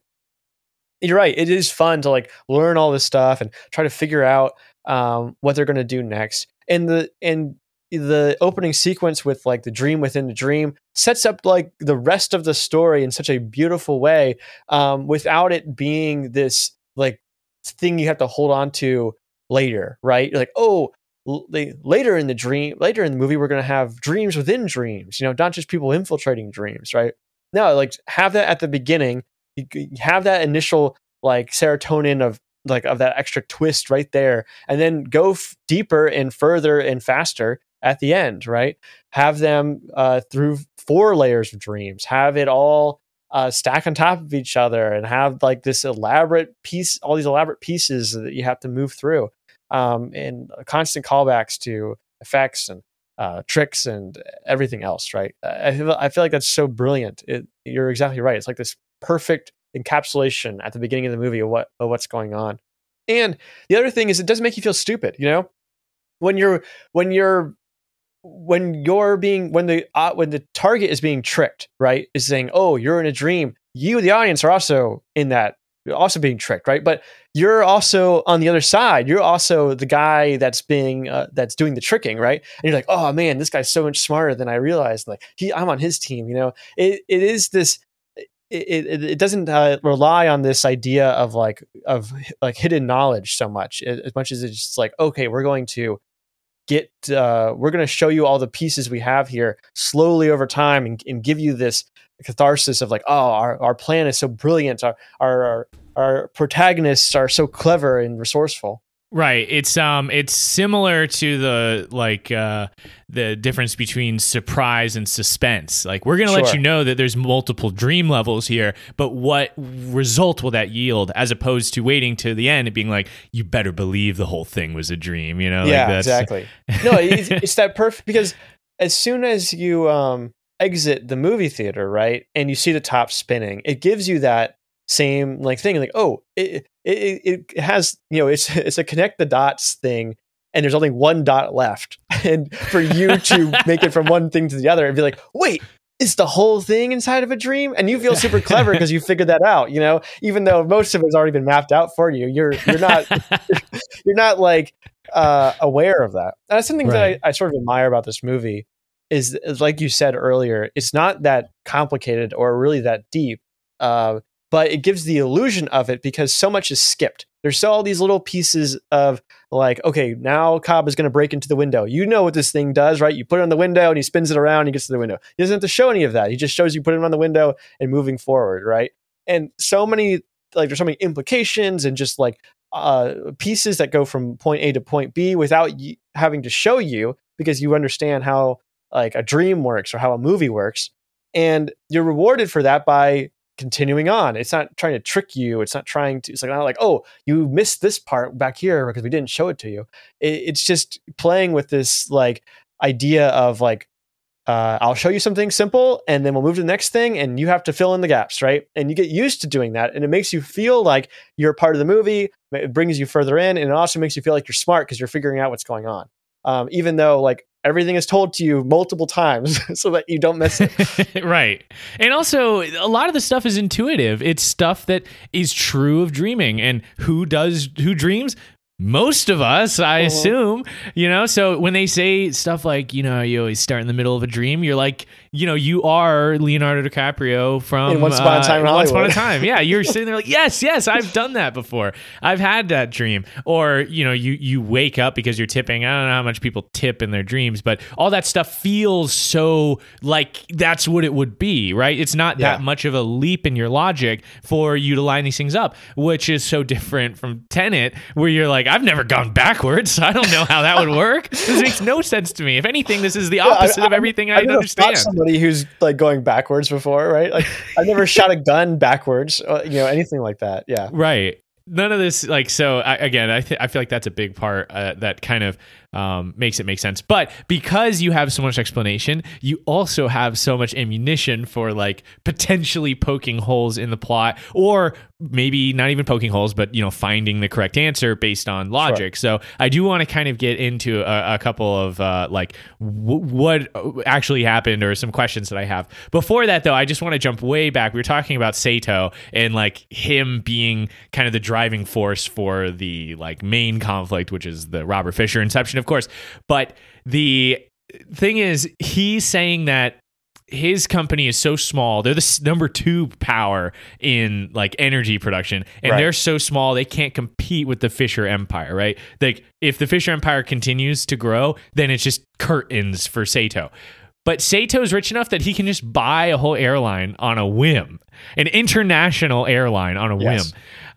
You're right it is fun to like learn all this stuff and try to figure out um, what they're going to do next. And the and the opening sequence with like the dream within the dream sets up like the rest of the story in such a beautiful way um, without it being this like thing you have to hold on to later right? You're like oh l- later in the dream later in the movie we're going to have dreams within dreams you know not just people infiltrating dreams right? No like have that at the beginning. You, have that initial like serotonin of like of that extra twist right there and then go f- deeper and further and faster at the end right? Have them uh, through four layers of dreams have it all uh, stack on top of each other and have like this elaborate piece all these elaborate pieces that you have to move through um, and constant callbacks to effects and uh, tricks and everything else right? I feel, I feel like that's so brilliant. It, you're exactly right. It's like this perfect encapsulation at the beginning of the movie of what of what's going on. And the other thing is it doesn't make you feel stupid you know? When you're when you're when you're being when the uh, when the target is being tricked right is saying oh you're in a dream you the audience are also in that you're also being tricked right? But you're also on the other side. You're also the guy that's being uh, that's doing the tricking right? And you're like oh man this guy's so much smarter than i realized. Like he i'm on his team you know? It, it is this it, it, it doesn't uh, rely on this idea of like of like hidden knowledge so much as much as it's just like okay we're going to get uh, we're going to show you all the pieces we have here slowly over time and, and give you this catharsis of like oh our, our plan is so brilliant. Our, our our our protagonists are so clever and resourceful Right. It's um it's similar to the like uh the difference between surprise and suspense. Like we're going to let you know that there's multiple dream levels here, but what result will that yield as opposed to waiting to the end and being like you better believe the whole thing was a dream, you know? Like yeah that's- exactly no it's, it's that perfect because as soon as you um exit the movie theater right and you see the top spinning it gives you that same like thing like oh it it, it has you know it's it's a connect the dots thing and there's only one dot left and for you to make it from one thing to the other and be like wait is the whole thing inside of a dream and you feel super clever because you figured that out you know even though most of it's already been mapped out for you you're you're not you're not like uh, aware of that. And that's something Right. that I, I sort of admire about this movie. Is, is like you said earlier, it's not that complicated or really that deep, uh, but it gives the illusion of it because so much is skipped. There's all these little pieces of like, okay, now Cobb is going to break into the window. You know what this thing does, right? You put it on the window and he spins it around. And he gets to the window. He doesn't have to show any of that. He just shows you put it on the window and moving forward, right? And so many like there's so many implications and just like uh, pieces that go from point A to point B without y- having to show you because you understand how like a dream works or how a movie works, and you're rewarded for that by continuing on. It's not trying to trick you. It's not trying to. It's like not like oh you missed this part back here because we didn't show it to you. It, it's just playing with this like idea of like uh, I'll show you something simple and then we'll move to the next thing and you have to fill in the gaps, right? And you get used to doing that and it makes you feel like you're part of the movie. It brings you further in and it also makes you feel like you're smart because you're figuring out what's going on. Um, even though like everything is told to you multiple times so that you don't miss it. right. And also, a lot of the stuff is intuitive. It's stuff that is true of dreaming. And who does, who dreams? Most of us, I Uh-huh. assume, you know. So when they say stuff like, you know, you always start in the middle of a dream, you're like, you know, you are Leonardo DiCaprio from In Once Upon a uh, Time in Once Upon a Hollywood. Time. Yeah, you're sitting there like, yes, yes, I've done that before. I've had that dream. Or you know, you you wake up because you're tipping. I don't know how much people tip in their dreams, but all that stuff feels so like that's what it would be, right? It's not that much of a leap in your logic for you to line these things up, which is so different from Tenet, where you're like, I've never gone backwards. I don't know how that would work. This makes no sense to me. If anything, this is the opposite of everything I, fought understand. Who's like going backwards before, right? Like I've never shot a gun backwards, uh, you know, anything like that. Yeah. Right. None of this, like, so I, again, I, th- I feel like that's a big part uh, that kind of um, makes it make sense. But because you have so much explanation, you also have so much ammunition for like potentially poking holes in the plot, or maybe not even poking holes, but you know, finding the correct answer based on logic. So I do want to kind of get into a, a couple of uh, like w- what actually happened or some questions that I have. Before that, though, I just want to jump way back. We were talking about Sato and like him being kind of the driving force for the like main conflict, which is the Robert Fisher Inception, of course. But the thing is, he's saying that his company is so small they're the number two power in like energy production and Right. they're so small they can't compete with the fisher empire right like if the fisher empire continues to grow then it's just curtains for sato but Sato's rich enough that he can just buy a whole airline on a whim, an international airline on a Yes.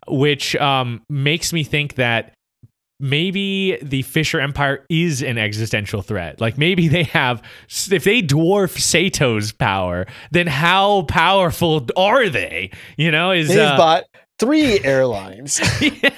whim, which um, makes me think that maybe the Fisher Empire is an existential threat. Like maybe they have, if they dwarf Sato's power, then how powerful are they? You know, is They've uh, bought three airlines. yeah.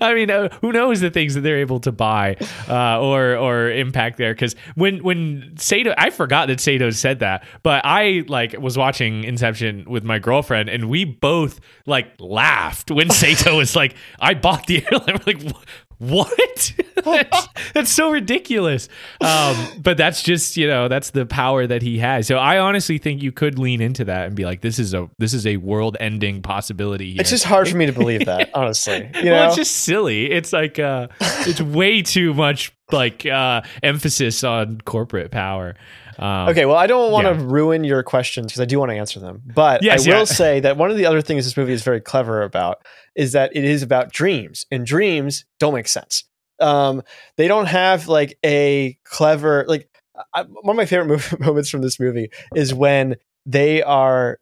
I mean, uh, who knows the things that they're able to buy uh, or or impact there? Because when when Sato, I forgot that Sato said that, but I like was watching Inception with my girlfriend, and we both like laughed when Sato was like, "I bought the airline." We're like, "Wh- what? that's, that's so ridiculous. Um, but that's just you know that's the power that he has. So I honestly think you could lean into that and be like, this is a this is a world ending possibility. Here. it's just hard for me to believe that, honestly. You know, well, it's just silly. It's like uh, it's way too much like uh, emphasis on corporate power. Um, Okay, well, I don't want to yeah. ruin your questions because I do want to answer them. But Yes, I will yeah. say that one of the other things this movie is very clever about is that it is about dreams, and dreams don't make sense. Um, they don't have like a clever like. I, one of my favorite mov- moments from this movie is when they are,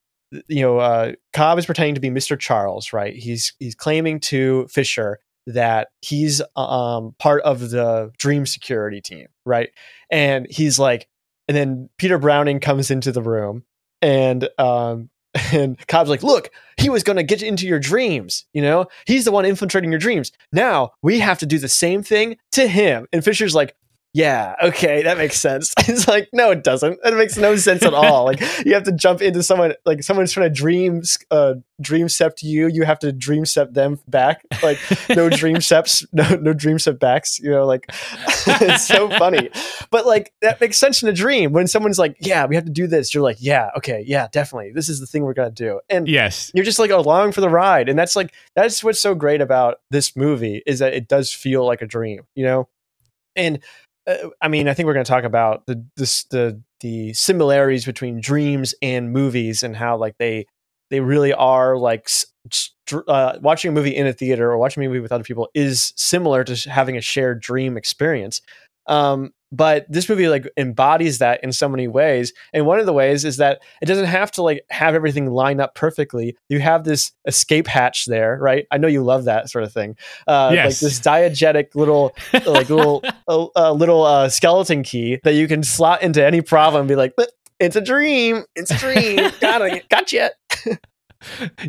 you know, uh, Cobb is pretending to be Mr. Charles, right? He's he's claiming to Fisher that he's um part of the dream security team, right? And he's like and then Peter Browning comes into the room and um and Cobb's like, look, he was gonna get into your dreams, you know? He's the one infiltrating your dreams. Now we have to do the same thing to him. And Fisher's like, yeah, okay, that makes sense. It's like, no, it doesn't. It makes no sense at all. Like you have to jump into someone like someone's trying to dream uh dream sept you, you have to dream sept them back. Like no dream seps, no no dream sept backs, you know, like it's so funny. But like that makes sense in a dream. When someone's like, Yeah, we have to do this, you're like, Yeah, okay, yeah, definitely. This is the thing we're gonna do. And Yes. you're just like along for the ride. And that's like that's what's so great about this movie is that it does feel like a dream, you know? And uh, I mean, I think we're going to talk about the this the the similarities between dreams and movies and how like they they really are like uh, watching a movie in a theater or watching a movie with other people is similar to having a shared dream experience. Um, but this movie like embodies that in so many ways, and one of the ways is that it doesn't have to like have everything line up perfectly. You have this escape hatch there, right? I know you love that sort of thing. Uh, Like this diegetic little like little a, a little uh, skeleton key that you can slot into any problem and be like, it's a dream. It's a dream. Got it. Gotcha.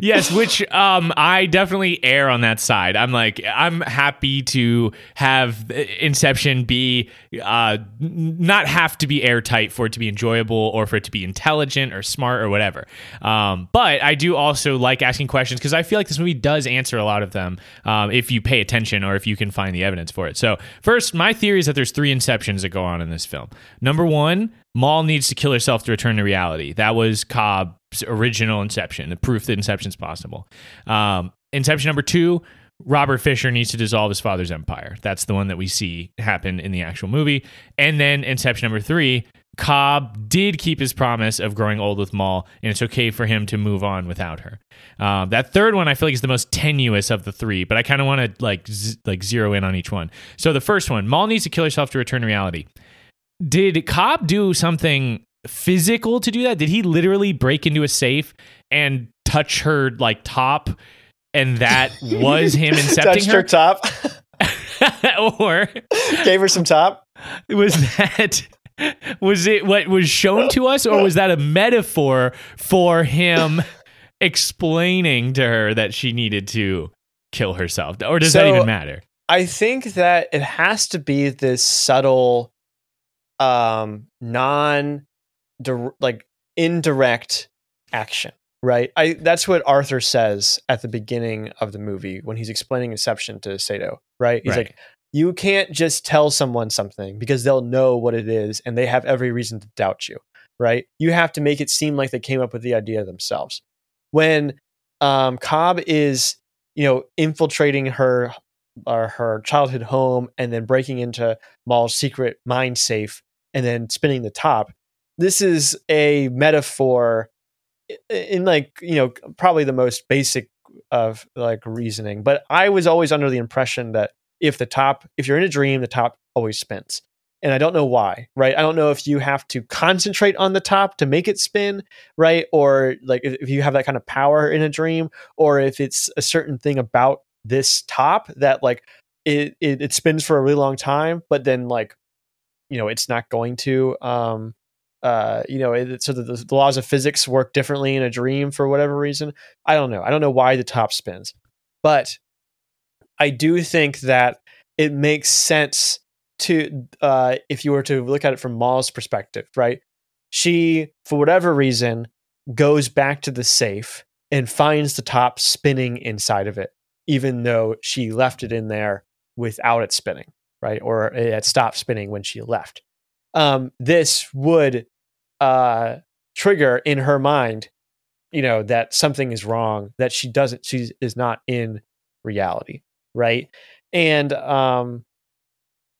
yes, which um I definitely err on that side. I'm like I'm happy to have Inception be uh not have to be airtight for it to be enjoyable or for it to be intelligent or smart or whatever. Um but I do also like asking questions because I feel like this movie does answer a lot of them um if you pay attention or if you can find the evidence for it. So, first, my theory is that there's three inceptions that go on in this film. Number 1, Mal needs to kill herself to return to reality. That was Cobb's original Inception, the proof that Inception's possible. Um, Inception number two, Robert Fisher needs to dissolve his father's empire. That's the one that we see happen in the actual movie. And then Inception number three, Cobb did keep his promise of growing old with Mal, and it's okay for him to move on without her. Um, that third one I feel like is the most tenuous of the three, but I kind of want to like z- like zero in on each one. So the first one, Mal needs to kill herself to return to reality. Did Cobb do something physical to do that? Did he literally break into a safe and touch her like top, and that was him incepting Touched her her? top. or Gave her some top. was that was it what was shown to us, or was that a metaphor for him explaining to her that she needed to kill herself? Or does that even matter? I think that it has to be this subtle, um, non, like indirect action, right? I that's what Arthur says at the beginning of the movie when he's explaining Inception to Sato, right? He's Right. like, you can't just tell someone something because they'll know what it is and they have every reason to doubt you, right? You have to make it seem like they came up with the idea themselves. When um, Cobb is, you know, infiltrating her or her childhood home and then breaking into Mal's secret mind safe and then spinning the top. This is a metaphor in like, you know, probably the most basic of like reasoning. But I was always under the impression that if the top, if you're in a dream, the top always spins. And I don't know why, right? I don't know if you have to concentrate on the top to make it spin, right? Or like if you have that kind of power in a dream, or if it's a certain thing about this top that like it, it it spins for a really long time but then like you know it's not going to um uh you know it, so the, the laws of physics work differently in a dream for whatever reason. I don't know. I don't know why the top spins. But i do think that it makes sense to uh if you were to look at it from Mal's perspective right? She for whatever reason goes back to the safe and finds the top spinning inside of it even though she left it in there without it spinning, right? Or it had stopped spinning when she left. Um, this would uh, trigger in her mind, you know, that something is wrong, that she doesn't, she is not in reality, right? And um,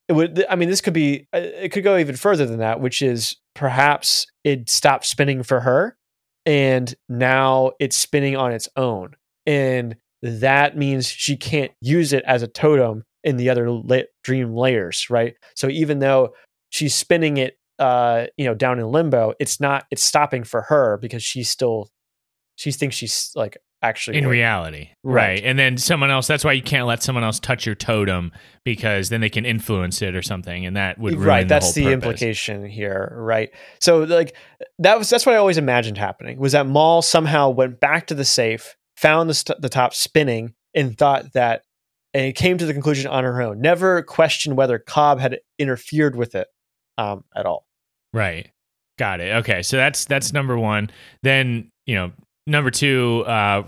it would. I mean, this could be. uh, It could go even further than that, which is perhaps it stopped spinning for her, and now it's spinning on its own, and that means she can't use it as a totem in the other la- dream layers, right? So even though she's spinning it, uh, you know, down in limbo, it's not. It's stopping for her because she's still. She thinks she's like actually in reality. Right. Right. And then someone else, that's why you can't let someone else touch your totem because then they can influence it or something. And that would ruin right that's whole the implication here right so like that was that's what i always imagined happening was that mal somehow went back to the safe found the, st- the top spinning and thought that and came to the conclusion on her own never questioned whether cobb had interfered with it um, at all Right. Got it. Okay. So that's that's number one. Then, you know, number two, uh,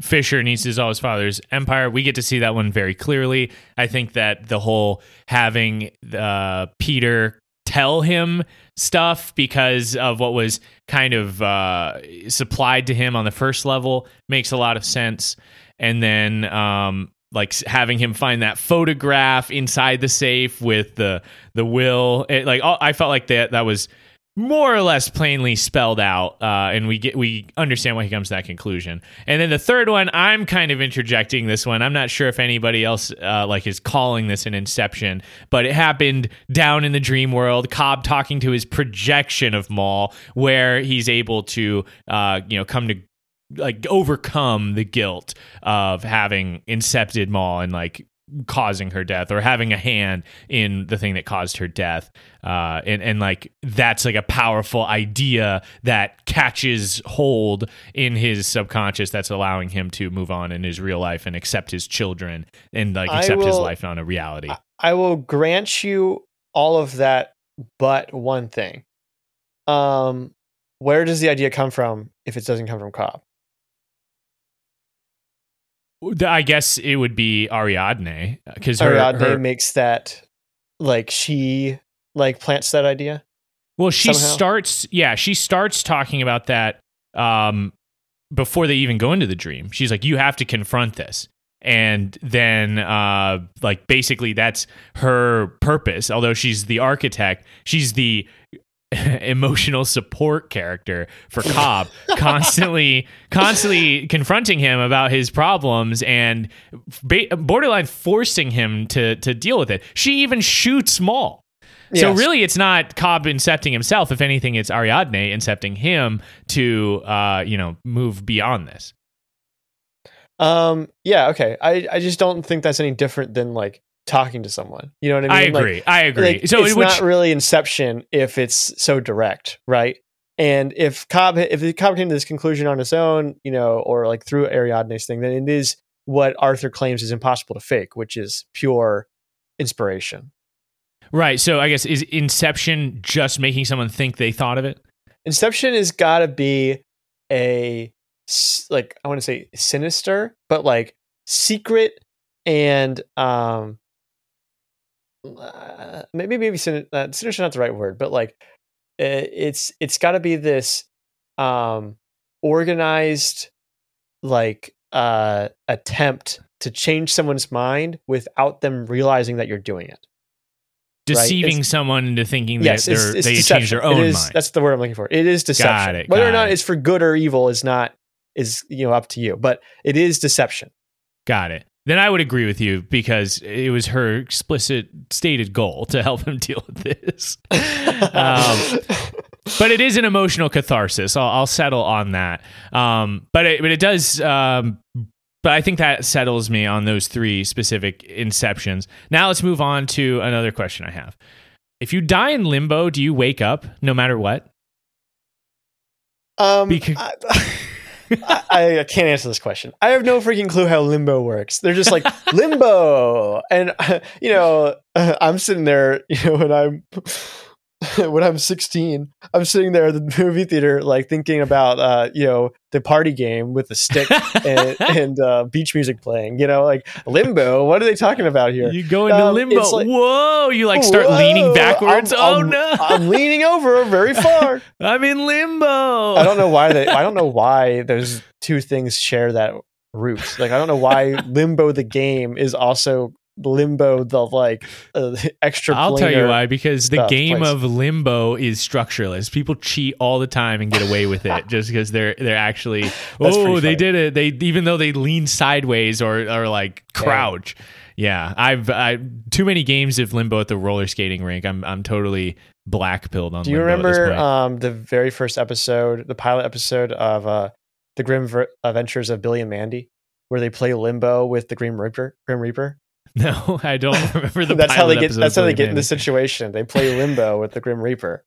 Fisher needs to dissolve his father's empire. We get to see that one very clearly. I think that the whole having uh, Peter tell him stuff because of what was kind of uh, supplied to him on the first level makes a lot of sense. And then, um, like having him find that photograph inside the safe with the the will, it, like all, I felt like that that was more or less plainly spelled out, uh, and we get we understand why he comes to that conclusion. And then the third one, I'm kind of interjecting this one. I'm not sure if anybody else uh, like is calling this an inception, but it happened down in the dream world. Cobb talking to his projection of Mal, where he's able to, uh, you know, come to like overcome the guilt of having incepted Mal and like causing her death or having a hand in the thing that caused her death uh and and like that's like a powerful idea that catches hold in his subconscious that's allowing him to move on in his real life and accept his children and like accept his life on a reality I will grant you all of that, but one thing. Um, where does the idea come from if it doesn't come from Cobb? I guess it would be ariadne because her, Ariadne her- makes that like she like plants that idea. Well, she somehow. starts, yeah, she starts talking about that um, before they even go into the dream. She's like, "You have to confront this," and then, uh, like, basically, that's her purpose. Although she's the architect, she's the emotional support character for Cobb, constantly, constantly confronting him about his problems and ba- borderline forcing him to to deal with it. She even shoots Mal. So Yes. really, it's not Cobb incepting himself. If anything, it's Ariadne incepting him to, uh, you know, move beyond this. Um, yeah, okay. I I just don't think that's any different than like talking to someone. You know what I I mean? Like, agree. I agree. like, so it's which, not really Inception if it's so direct, right? And if Cobb if the Cobb came to this conclusion on his own, you know, or like through Ariadne's thing, then it is what Arthur claims is impossible to fake, which is pure inspiration. right. So I guess is Inception just making someone think they thought of it? Inception has got to be a like I want to say sinister, but like secret and um uh, maybe maybe sin- uh, not the right word, but like uh, it's it's got to be this um organized like uh attempt to change someone's mind without them realizing that you're doing it. Deceiving It's- someone into thinking that Yes, they're, it's, it's they deception. change their own is- mind. That's the word I'm looking for. It is deception. it, Whether or not it. it's for good or evil is not is you know up to you, but it is deception. Got it. Then I would agree with you because it was her explicit stated goal to help him deal with this. um, but it is an emotional catharsis. I'll, I'll settle on that. Um, but it, but it does. Um, but I think that settles me on those three specific inceptions. Now let's move on to another question I have. If you die in limbo, do you wake up no matter what? um, Because- I, I, I can't answer this question. I have no freaking clue how limbo works. They're just like limbo, and you know, I'm sitting there, you know, and I'm when I'm 16, I'm sitting there at the movie theater, like thinking about, uh, you know, the party game with the stick and, and uh, beach music playing. You know, like limbo. What are they talking about here? You go into Um, limbo. like- Whoa! You like start leaning backwards. I'm- oh I'm- no! I'm leaning over very far. I'm in limbo. I don't know why they. I don't know why those two things share that root. Like I don't know why Limbo the game is also limbo the like uh, extra. I'll tell you why because the game place. of limbo is structureless. People cheat all the time and get away with it just because they're they're actually oh they did it they even though they lean sideways or or like crouch. Yeah, I've I too many games of limbo at the roller skating rink. I'm I'm totally black pilled on. Do you remember um, the very first episode, the pilot episode of uh, the Grim Ver- Adventures of Billy and Mandy, where they play limbo with the Grim Reaper? Grim Reaper. no, I don't remember the. that's how they get. That's how they get in the situation. They play limbo with the Grim Reaper.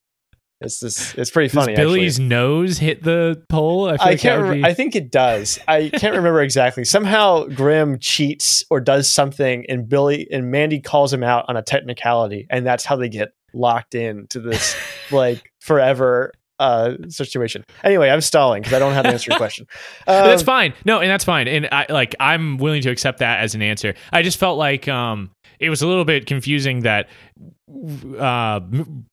It's this. It's pretty Does funny. Billy's actually. nose hit the pole? I, I like can't. Re- be- I think it does. I can't remember exactly. Somehow Grim cheats or does something, and Billy and Mandy calls him out on a technicality, and that's how they get locked in to this like forever uh situation. Anyway, I'm stalling because I don't have to answer your question. But that's Um, fine. No, and that's fine. And I like I'm willing to accept that as an answer. I just felt like um it was a little bit confusing that uh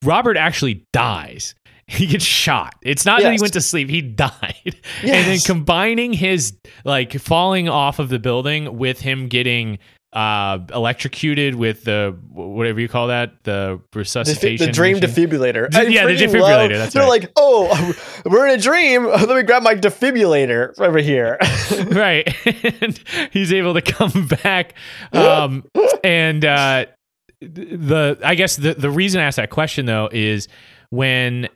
Robert actually dies. He gets shot. It's not that he went to sleep, he died. And then combining his like falling off of the building with him getting uh electrocuted with the whatever you call that the The, resuscitation the dream machine. defibrillator. I yeah, the defibrillator, love- they're right. like, oh, we're in a dream. Let me grab my defibrillator over here. right and he's able to come back um and uh the i guess the the reason i asked that question though is when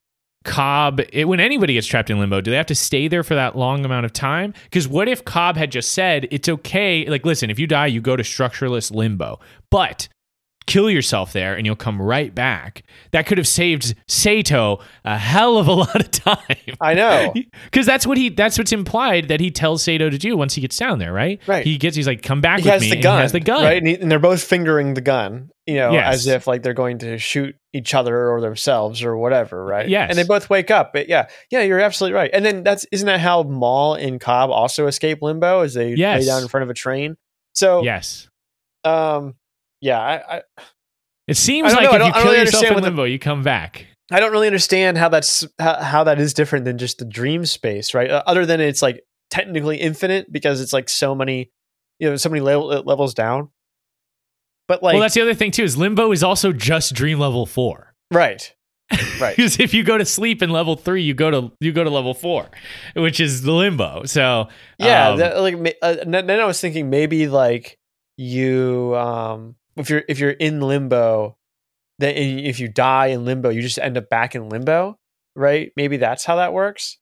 cobb it, when anybody gets trapped in limbo do they have to stay there for that long amount of time? Because what if cobb had just said it's okay like listen if you die you go to structureless limbo. But kill yourself there and you'll come right back that could have saved sato a hell of a lot of time I know. because that's what he that's what's implied that he tells Sato to do once he gets down there, right? Right. He gets he's like, come back He with has me. the and gun. he has the gun. right? And, he- and they're both fingering the gun, you know, Yes. as if like they're going to shoot each other or themselves or whatever, right? Yes. And they both wake up. But yeah, yeah, you're absolutely right. And then that's isn't that how Mal and Cobb also escape limbo as they Yes. lay down in front of a train? So Yes. um, yeah, I, I It seems I like know. If you kill really yourself in what the- limbo, you come back. I don't really understand how that's how, how that is different than just the dream space, right? Uh, other than it's like technically infinite because it's like so many, you know, so many level, levels down. But like, well, that's the other thing too. Is limbo is also just dream level four. right, right. Because if you go to sleep in level three, you go to you go to level four, which is the limbo. So Yeah, um, that, like uh, then then I was thinking maybe like you um if you're if you're in limbo, then if you die in limbo, you just end up back in limbo, right? Maybe that's how that works.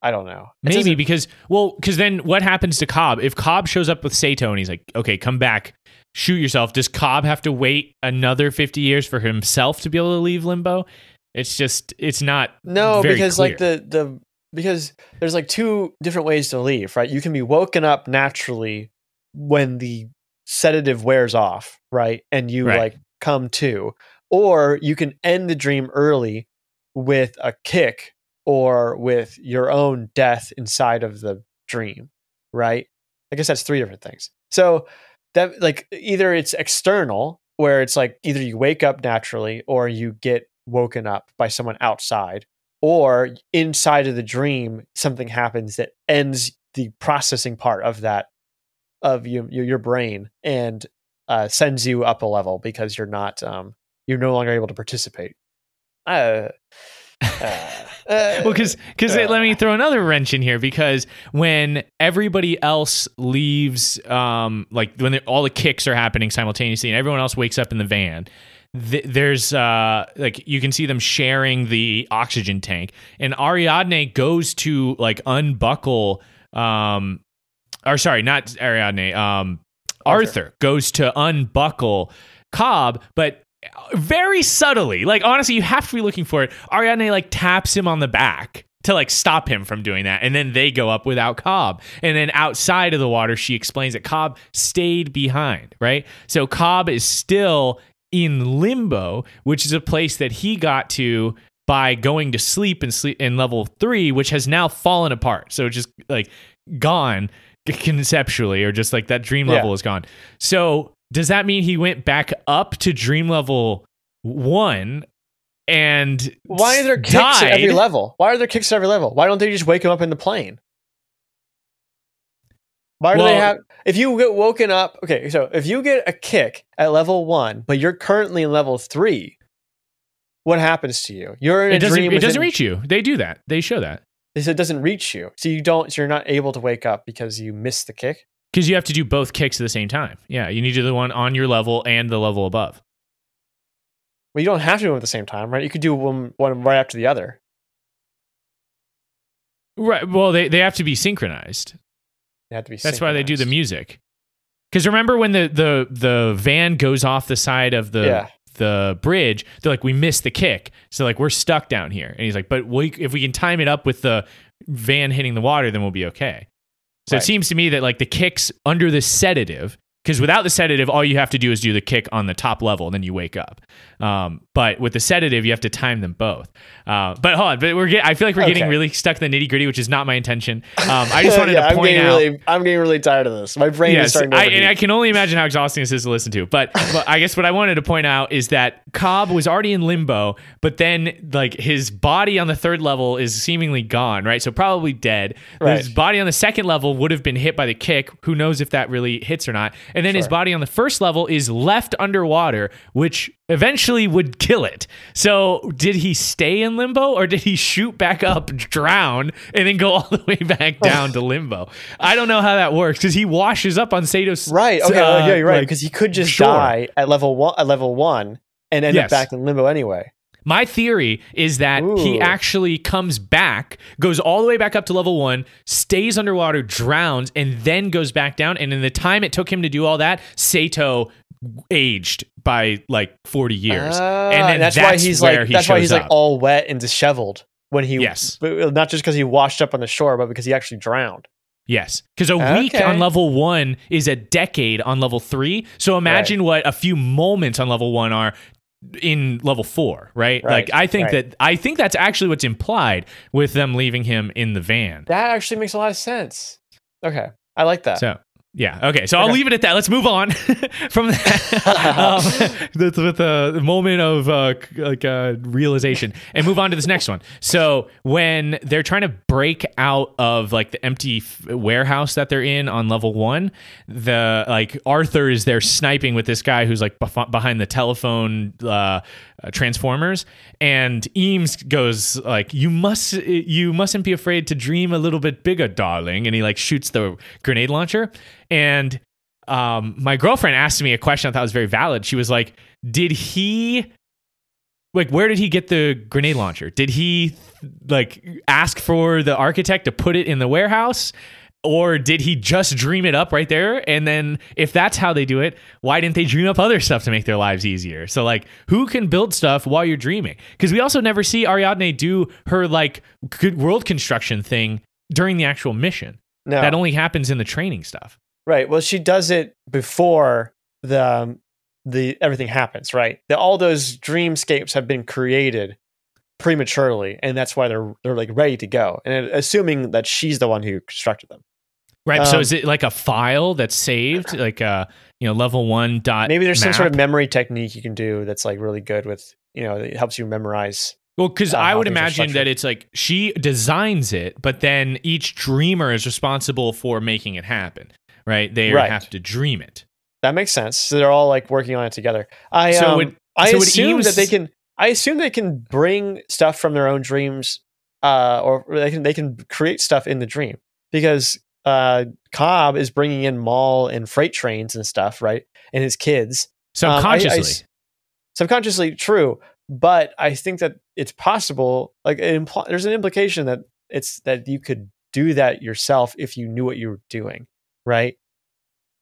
I don't know. It Maybe because well, because then what happens to Cobb if Cobb shows up with Sato and he's like, okay, come back, shoot yourself. Does Cobb have to wait another fifty years for himself to be able to leave limbo? It's just it's not no because clear. like the the because there's like two different ways to leave, right? You can be woken up naturally when the sedative wears off, right? And you Right. like come to, or you can end the dream early with a kick or with your own death inside of the dream, right? I guess that's three different things. So that like either it's external where it's like either you wake up naturally or you get woken up by someone outside or inside of the dream something happens that ends the processing part of that of you, your your brain and uh, sends you up a level because you're not um you're no longer able to participate. Uh, uh, uh, well because because let me throw another wrench in here because when everybody else leaves um like when all the kicks are happening simultaneously and everyone else wakes up in the van th- there's uh like you can see them sharing the oxygen tank and ariadne goes to like unbuckle um or sorry not ariadne um Arthur. arthur goes to unbuckle cobb but very subtly. Like honestly, you have to be looking for it. Ariadne like taps him on the back to like stop him from doing that, and then they go up without Cobb. And then outside of the water, she explains that Cobb stayed behind. Right, so Cobb is still in limbo, which is a place that he got to by going to sleep in sleep in level three, which has now fallen apart. So it's just like gone conceptually, or just like that dream Yeah. level is gone. So does that mean he went back up to dream level one and why are there kicks died? at every level? Why are there kicks at every level? Why don't they just wake him up in the plane? Why do they have? If you get woken up, okay. So if you get a kick at level one, but you're currently in level three, what happens to you? You're in a It doesn't. dream. It doesn't reach you. They do that. They show that So it doesn't reach you. So you don't. So you're not able to wake up because you missed the kick. because you have to do both kicks at the same time. Yeah, you need to do the one on your level and the level above. Well, you don't have to do them at the same time, right? You could do one one right after the other. Right. Well, they they have to be synchronized. They have to be. That's why they do the music. Because remember when the, the the van goes off the side of the Yeah. The bridge, they're like, we missed the kick, so like we're stuck down here. And he's like, but we, if we can time it up with the van hitting the water, then we'll be okay. So it seems to me that like the kicks under the sedative, because without the sedative, all you have to do is do the kick on the top level, and then you wake up. Um, but with the sedative, you have to time them both. Uh, but hold on, but we're get, I feel like we're getting really stuck in the nitty gritty, which is not my intention. Um, I just wanted Yeah, to I'm point out. Really, I'm getting really tired of this. My brain is starting to I, and I can only imagine how exhausting this is to listen to. But, but I guess what I wanted to point out is that Cobb was already in limbo, but then like his body on the third level is seemingly gone, right? So probably dead. Right. His body on the second level would have been hit by the kick. Who knows if that really hits or not? And then his body on the first level is left underwater, which eventually would kill it. So did he stay in limbo or did he shoot back up, drown, and then go all the way back down to limbo? I don't know how that works because he washes up on Sato's right. Okay. uh, yeah, you're right. like, Because he could just shore. die at level one. At level one, and end Yes. up back in limbo anyway. My theory is that he actually comes back, goes all the way back up to level one, stays underwater, drowns, and then goes back down. And in the time it took him to do all that, Sato aged by like 40 years. Ah, and then that's, that's, why he's like. he that's why he's like all wet and disheveled when he. Yes. Not just because he washed up on the shore, but because he actually drowned. Yes, because a week Okay. on level one is a decade on level three. So imagine what a few moments on level one are in level four, right? Right, Like I think right. that I think that's actually what's implied with them leaving him in the van. That actually makes a lot of sense. Okay, I like that. So yeah, okay. So I'll leave it at that. Let's move on from that um, with, with the moment of uh, like uh, realization and move on to this next one. So when they're trying to break out of like the empty f- warehouse that they're in on level one, the like Arthur is there sniping with this guy who's like bef- behind the telephone uh, uh, transformers, and Eames goes like, "You must, you mustn't be afraid to dream a little bit bigger, darling," and he like shoots the grenade launcher, and um, my girlfriend asked me a question I thought was very valid. She was like, "Did he?" Like, where did he get the grenade launcher? Did he like ask for the architect to put it in the warehouse? Or did he just dream it up right there? And then, if that's how they do it, why didn't they dream up other stuff to make their lives easier? So, like, who can build stuff while you're dreaming? Because we also never see Ariadne do her like good world construction thing during the actual mission. no, That only happens in the training stuff. Right. Well, she does it before the um, the everything happens. Right. The, all those dreamscapes have been created prematurely, and that's why they're they're like ready to go. And assuming that she's the one who constructed them. Right. so Um, is it like a file that's saved, like uh, you know, level one dot? Maybe there's some sort of memory technique you can do that's like really good with you know it helps you memorize. Well, because uh, I would imagine that it's like she designs it, but then each dreamer is responsible for making it happen. Right? They Right. have to dream it. That makes sense. So they're all like working on it together. I So um, would- I so assume that they can. I assume they can bring stuff from their own dreams, uh, or they can they can create stuff in the dream because uh, Cobb is bringing in Mal and freight trains and stuff, right? And his kids Um, I- I Subconsciously. subconsciously true, but I think that it's possible. Like it impl- there's an implication that it's that you could do that yourself if you knew what you were doing, right?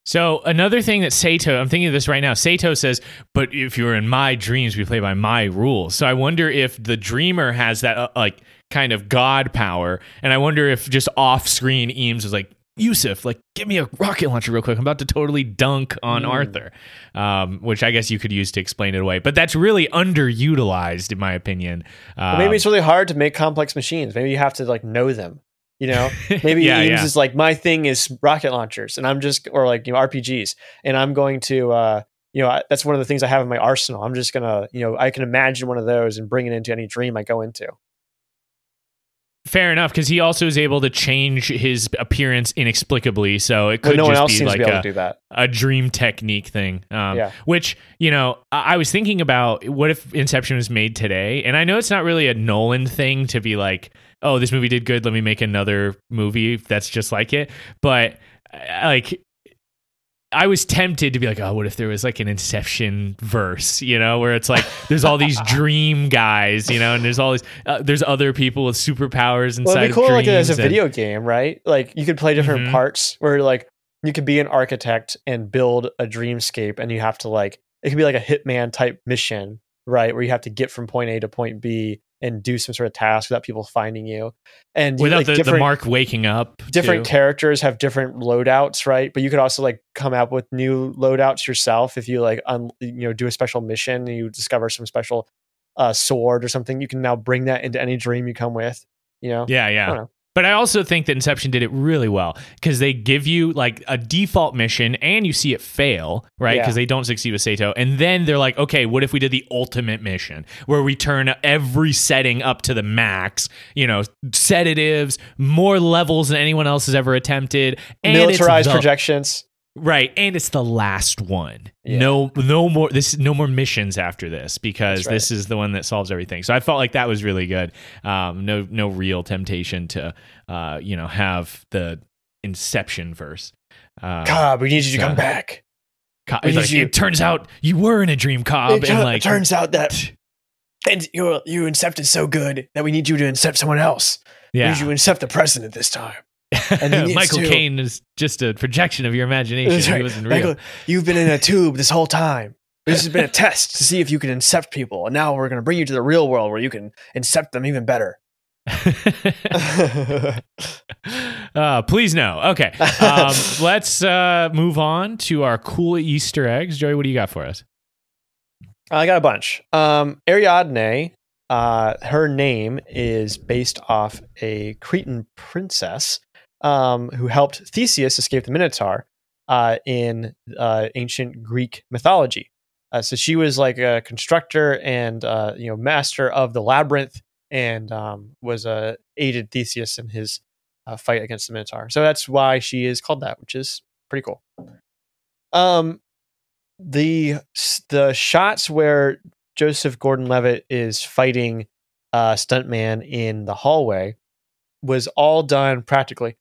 So another thing that Sato, I'm thinking of this right now. Sato says, "But if you're in my dreams, we play by my rules." So I wonder if the dreamer has that uh, like kind of god power, and I wonder if just off-screen Eames is like, "Yusuf, like, give me a rocket launcher real quick. I'm about to totally dunk on Mm. Arthur," um, which I guess you could use to explain it away. But that's really underutilized, in my opinion. Um, maybe it's really hard to make complex machines. Maybe you have to like know them. You know, maybe yeah, Eames yeah. is like my thing is rocket launchers, and I'm just or like you know RPGs, and I'm going to uh, you know I, that's one of the things I have in my arsenal. I'm just gonna you know I can imagine one of those and bring it into any dream I go into. fair enough because he also is able to change his appearance inexplicably. So it could no one just else be seems like to be able a, to do that. a dream technique thing. Um, Yeah. Which, you know, I I was thinking about what if Inception was made today? And I know it's not really a Nolan thing to be like, oh, this movie did good. Let me make another movie that's just like it. But uh, like, I was tempted to be like, oh, what if there was like an Inception verse, you know, where it's like there's all these dream guys, you know, and there's all these, uh, there's other people with superpowers inside Well, it'd be cool like as a and- video game, right? Like you could play different Mhm. parts where like you could be an architect and build a dreamscape, and you have to like it could be like a hitman type mission, right? Where you have to get from point A to point B and do some sort of task without people finding you, and without like, the, the mark waking up. different too. characters have different loadouts, right? But you could also like come out with new loadouts yourself if you like un- you know do a special mission and you discover some special uh, sword or something. You can now bring that into any dream you come with. You know, Yeah, I yeah. But I also think that Inception did it really well because they give you like a default mission and you see it fail, right? Yeah. Because they don't succeed with Sato. And then they're like, okay, what if we did the ultimate mission where we turn every setting up to the max, you know, sedatives, more levels than anyone else has ever attempted, and militarized projections. Right, and it's the last one. Yeah. No, no more. This no more missions after this because right. this is the one that solves everything. So I felt like that was really good. Um, no, no real temptation to, uh, you know, have the Inception verse. Uh, Cobb, we need you to so- come back. Co- we it's need like, you- it turns out you were in a dream, Cobb, it and like turns out that and you you incepted so good that we need you to incept someone else. We yeah, need you to incept the president this time. And Michael Caine is just a projection of your imagination. That's He wasn't real. Michael, you've been in a tube this whole time. This has been a test to see if you can incept people, and now we're going to bring you to the real world where you can incept them even better. uh, please no. Okay. Um, let's uh, move on to our cool Easter eggs. Joey, what do you got for us? I got a bunch. Um, Ariadne, uh, her name is based off a Cretan princess um, who helped Theseus escape the Minotaur uh, in uh, ancient Greek mythology. Uh, so she was like a constructor and uh, you know master of the labyrinth, and um, was uh, aided Theseus in his uh, fight against the Minotaur. So that's why she is called that, which is pretty cool. Um, the the shots where Joseph Gordon-Levitt is fighting uh, stuntman in the hallway was all done practically.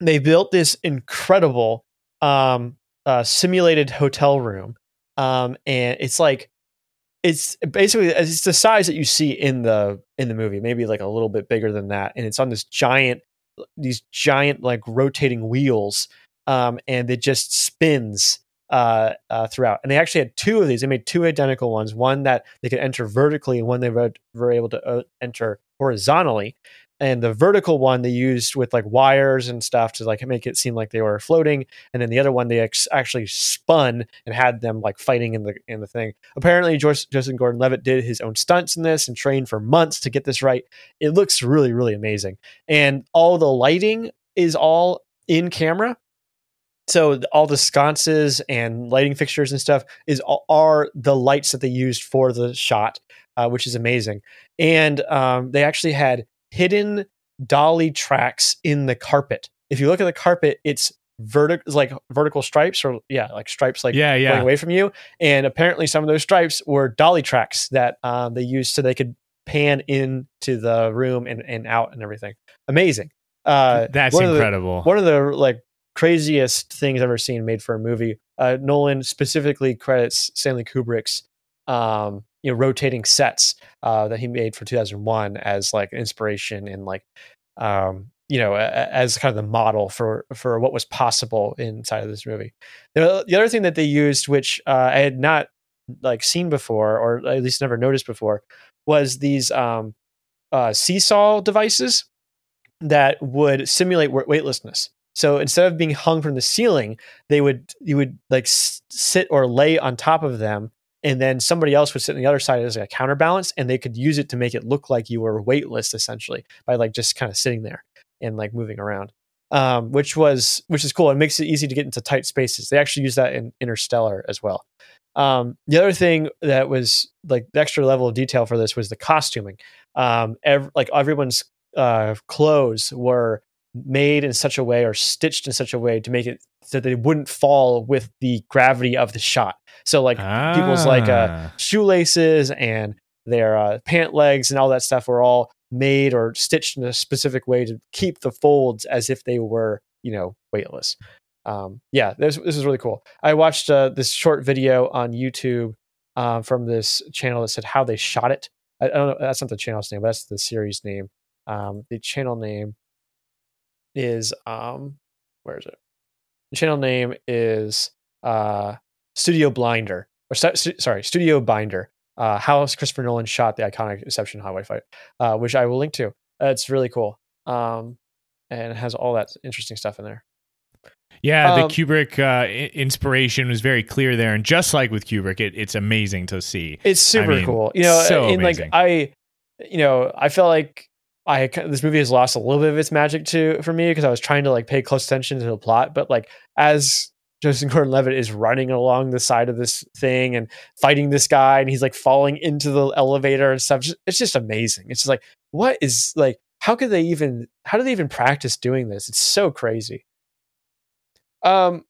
They built this incredible um, uh, simulated hotel room, um, and it's like it's basically it's the size that you see in the in the movie, maybe like a little bit bigger than that, and it's on this giant these giant like rotating wheels, um, and it just spins uh, uh, throughout. And they actually had two of these. They made two identical ones. One that they could enter vertically, and one they were, able to uh, enter horizontally. And the vertical one they used with like wires and stuff to like make it seem like they were floating. And then the other one they ex- actually spun and had them like fighting in the in the thing. Apparently, Joyce, Justin Gordon-Levitt did his own stunts in this and trained for months to get this right. It looks really really amazing, and all the lighting is all in camera so all the sconces and lighting fixtures and stuff is are the lights that they used for the shot, uh, which is amazing. And um, they actually had hidden dolly tracks in the carpet. If you look at the carpet, it's vertical, like vertical stripes, or yeah, like stripes, like yeah, going yeah. away from you. And apparently, some of those stripes were dolly tracks that um, they used so they could pan into the room and, and out and everything. Amazing. Uh, That's one of the- incredible. one of the like craziest things I've ever seen made for a movie. Uh, Nolan specifically credits Stanley Kubrick's um, you know rotating sets uh, that he made for 2001 as like inspiration and like um, you know as kind of the model for for what was possible inside of this movie. The, the other thing that they used, which uh, I had not like seen before or at least never noticed before, was these um, uh, seesaw devices that would simulate weightlessness. So instead of being hung from the ceiling, they would you would like sit or lay on top of them, and then somebody else would sit on the other side as a counterbalance, and they could use it to make it look like you were weightless essentially by like just kind of sitting there and like moving around, um, which was which is cool. It makes it easy to get into tight spaces. They actually use that in Interstellar as well. Um, the other thing that was like the extra level of detail for this was the costuming. Um, ev- like everyone's uh, clothes were made in such a way or stitched in such a way to make it so that they wouldn't fall with the gravity of the shot. So like people's like uh, Ah. shoelaces and their uh, pant legs and all that stuff were all made or stitched in a specific way to keep the folds as if they were, you know, weightless. Um, yeah, this this is really cool. I watched uh, this short video on YouTube uh, from this channel that said how they shot it. I, I don't know. That's not the channel's name. But that's the series name. Um, the channel name is um, where is it? The channel name is uh, Studio Blinder or stu- sorry, Studio Binder. Uh, how Christopher Nolan shot the iconic Inception highway fight, uh, which I will link to. Uh, it's really cool, um, and it has all that interesting stuff in there. Yeah, the Um, Kubrick uh, i- inspiration was very clear there, and just like with Kubrick, it, it's amazing to see. It's super mean, cool. You know, so and like amazing. I, you know, I felt like I this movie has lost a little bit of its magic to for me because I was trying to like pay close attention to the plot, but like as Joseph Gordon-Levitt is running along the side of this thing and fighting this guy, and he's like falling into the elevator and stuff. It's just amazing. It's just like what is like how could they even how do they even practice doing this? It's so crazy. Um,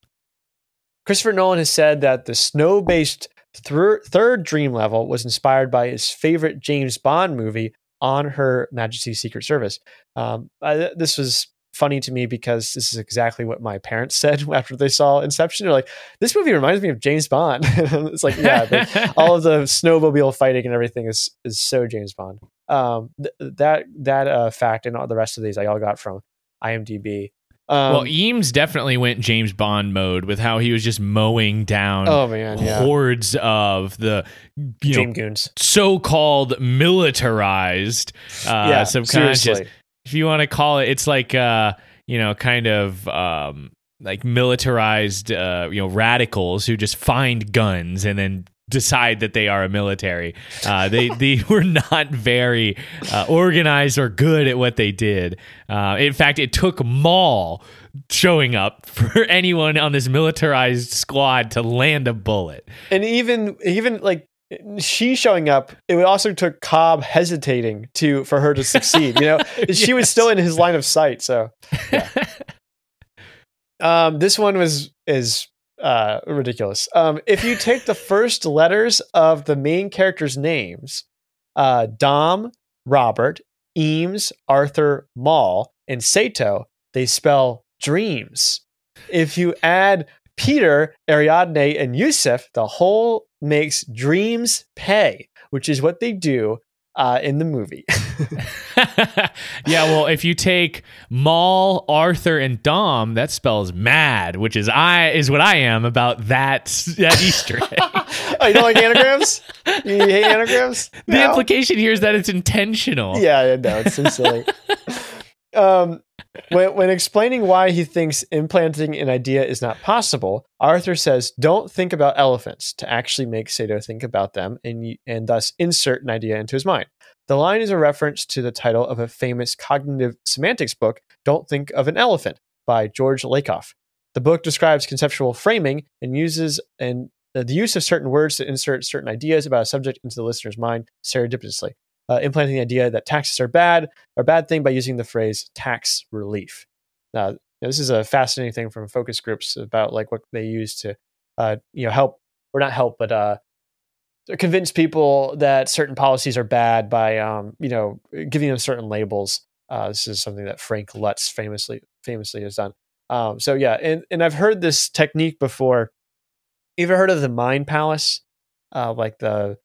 Christopher Nolan has said that the snow-based thir- third dream level was inspired by his favorite James Bond movie, On Her Majesty's Secret Service. Um, I, this was funny to me because this is exactly what my parents said after they saw Inception. They're like, "This movie reminds me of James Bond." it's like, yeah, all of the snowmobile fighting and everything is is so James Bond. Um, th- that that uh, fact and all the rest of these I all got from IMDb. Um, well, Eames definitely went James Bond mode with how he was just mowing down oh man, yeah, hordes of the you know Goons. so-called militarized uh, yeah, subconscious. seriously. If you want to call it, it's like uh, you know, kind of um, like militarized, uh, you know, radicals who just find guns and then decide that they are a military. Uh, they they were not very uh, organized or good at what they did. Uh, in fact, it took Mal showing up for anyone on this militarized squad to land a bullet. and even even like she showing up it also took cobb hesitating to for her to succeed you know she was still in his line of sight so um this one was is uh ridiculous. Um if you take the first letters of the main characters names uh dom robert eames arthur mal and sato they spell dreams. If you add Peter, Ariadne, and Yusuf, the whole makes dreams pay, which is what they do uh, in the movie. yeah, well, if you take Mal, Arthur, and Dom, that spells mad, which is I is what I am about that that Easter egg. oh, you don't like anagrams? You hate anagrams? the No? implication here is that it's intentional. Yeah, I know it's so silly. Um, when, when explaining why he thinks implanting an idea is not possible, Arthur says, "Don't think about elephants." To actually make Sato think about them, and and thus insert an idea into his mind. The line is a reference to the title of a famous cognitive semantics book, "Don't Think of an Elephant" by George Lakoff. The book describes conceptual framing and uses and uh, the use of certain words to insert certain ideas about a subject into the listener's mind serendipitously uh, implanting the idea that taxes are bad or bad thing by using the phrase tax relief. Now, this is a fascinating thing from focus groups about like what they use to, uh, you know, help or not help, but uh, convince people that certain policies are bad by, um, you know, giving them certain labels. Uh, this is something that Frank Luntz famously famously has done. Um, so yeah, and and I've heard this technique before. You ever heard of the Mind Palace? Uh, like the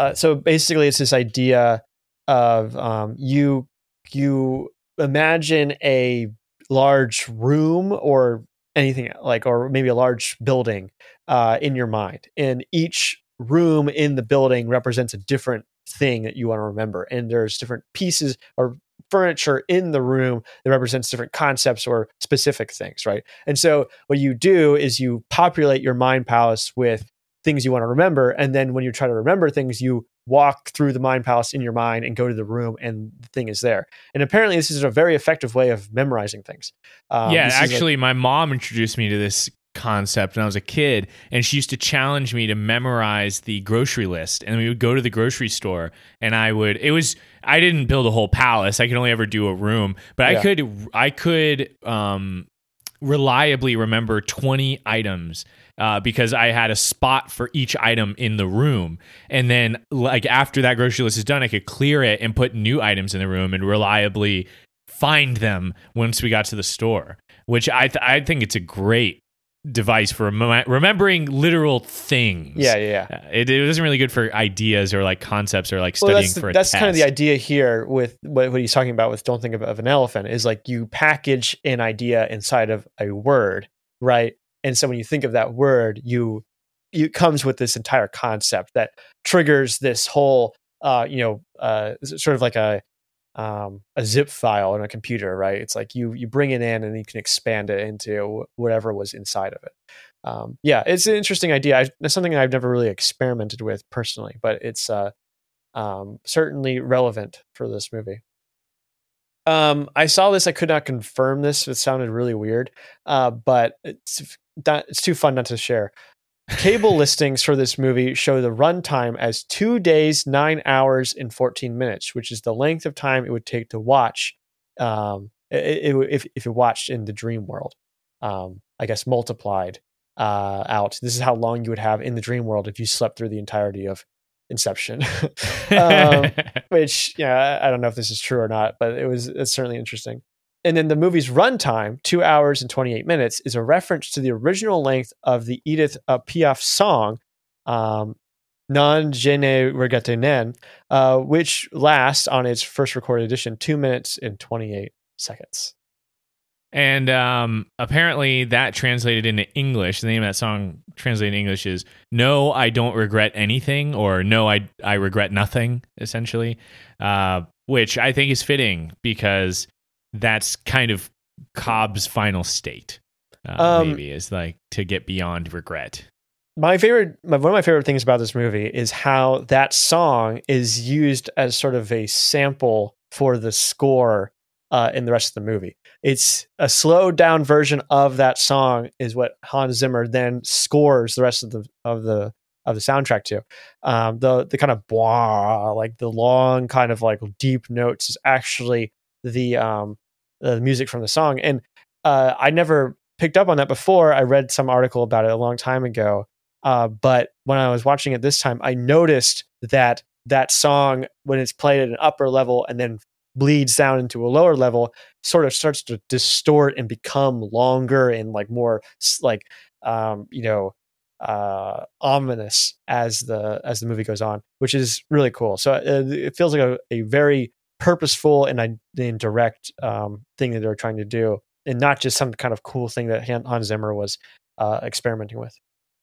uh, so basically, it's this idea of um, you you imagine a large room or anything like, or maybe a large building uh, in your mind, and each room in the building represents a different thing that you want to remember, and there's different pieces or furniture in the room that represents different concepts or specific things, right? And so what you do is you populate your mind palace with things you want to remember. And then when you try to remember things, you walk through the mind palace in your mind and go to the room and the thing is there. And apparently this is a very effective way of memorizing things. Um, yeah, this is a- actually, my mom introduced me to this concept when I was a kid, and she used to challenge me to memorize the grocery list. And we would go to the grocery store, and I would. It was I didn't build a whole palace. I could only ever do a room, but I Yeah. could I could um, reliably remember twenty items. Uh, because I had a spot for each item in the room, and then like after that grocery list is done, I could clear it and put new items in the room and reliably find them once we got to the store. Which I th- I think it's a great device for rem- remembering literal things. Yeah, yeah, yeah. Uh, It, it wasn't really good for ideas or like concepts or like Well, studying that's, the- for a that's test. kind of the idea here with what, what he's talking about with don't think of, of an elephant is like you package an idea inside of a word, right? And so when you think of that word, you you- it comes with this entire concept that triggers this whole uh, you know uh, sort of like a um, a zip file on a computer, right? It's like you you bring it in and you can expand it into whatever was inside of it. Um, yeah, it's an interesting idea. I, it's something I've never really experimented with personally, but it's uh, um, certainly relevant for this movie. Um, I saw this. I could not confirm this. It sounded really weird, uh, but it's that it's too fun not to share. Cable listings for this movie show the runtime as two days, nine hours, and fourteen minutes, which is the length of time it would take to watch. Um, it, it, if if you watched in the dream world, um, I guess multiplied uh, out. This is how long you would have in the dream world if you slept through the entirety of Inception. um, which yeah, I don't know if this is true or not, but it was it's certainly interesting. And then the movie's runtime, two hours and 28 minutes, is a reference to the original length of the Edith uh, Piaf song, um, Non Je ne regrette rien, uh, which lasts on its first recorded edition two minutes and 28 seconds. And um, apparently that translated into English. The name of that song translated in English is "No, I don't regret anything" or "No, I I regret nothing." Essentially, uh, which I think is fitting because that's kind of Cobb's final state. Uh, Um, maybe is like to get beyond regret. my favorite my, one of my favorite things about this movie is how that song is used as sort of a sample for the score uh, in the rest of the movie it's a slowed down version of that song is what hans zimmer then scores the rest of the of the of the soundtrack to um, the the kind of blah like the long kind of like deep notes is actually the um the music from the song and uh, i never picked up on that before i read some article about it a long time ago uh, but when I was watching it this time, I noticed that that song, when it's played at an upper level and then bleeds down into a lower level, sort of starts to distort and become longer and like more like um, you know uh, ominous as the as the movie goes on, which is really cool. So uh, it feels like a, a very purposeful and, I- and direct um, thing that they're trying to do, and not just some kind of cool thing that Hans Zimmer was uh, experimenting with.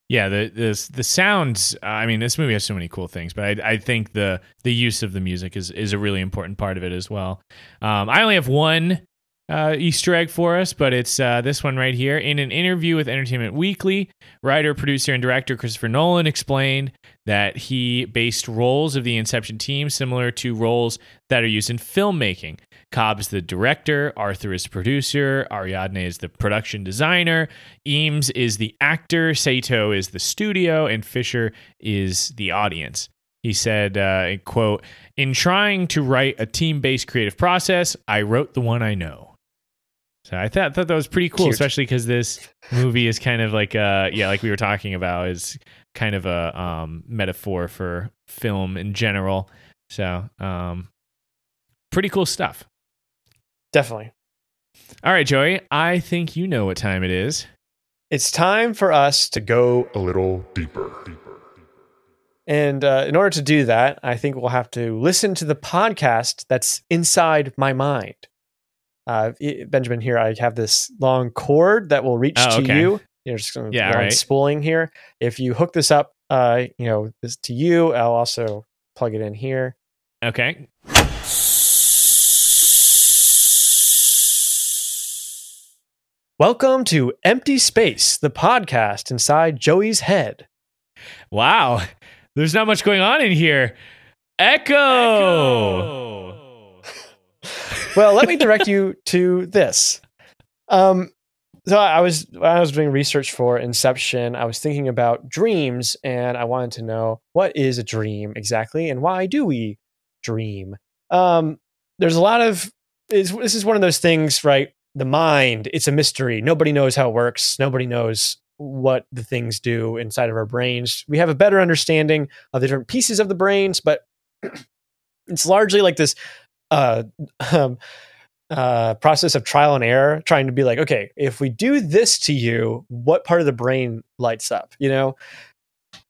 Yeah, the the the sounds. I mean, this movie has so many cool things, but I, I think the the use of the music is is a really important part of it as well. Um, I only have one uh, Easter egg for us, but it's uh, this one right here. In an interview with Entertainment Weekly, writer, producer, and director Christopher Nolan explained that he based roles of the Inception team similar to roles that are used in filmmaking. Cobb is the director, Arthur is the producer, Ariadne is the production designer, Eames is the actor, Sato is the studio, and Fisher is the audience. He said, uh, quote, in trying to write a team-based creative process, I wrote the one I know. So I thought, thought that was pretty cool, Cute. especially because this movie is kind of like, uh, yeah, like we were talking about, is kind of a um, metaphor for film in general. So, um, pretty cool stuff. Definitely. All right, Joey, I think you know what time it is. It's time for us to go. A little deeper. And uh, in order to do that, I think we'll have to listen to the podcast that's inside my mind. Uh, Benjamin, here I have this long cord that will reach Oh, to okay. you. You're just going to Yeah, go on alright. spooling here. If you hook this up, uh, you know, this to you, I'll also plug it in here. Okay. Welcome to Empty Space, the podcast inside Joey's head. Wow. There's not much going on in here. Echo. Well, let me direct you to this. Um, so I was I was doing research for Inception, I was thinking about dreams, and I wanted to know what is a dream exactly, and why do we dream? Um, there's a lot of this is one of those things, right? The mind, it's a mystery. Nobody knows how it works. Nobody knows what the things do inside of our brains. We have a better understanding of the different pieces of the brains, but it's largely like this uh, um, uh, process of trial and error, trying to be like, okay, if we do this to you, what part of the brain lights up? You know,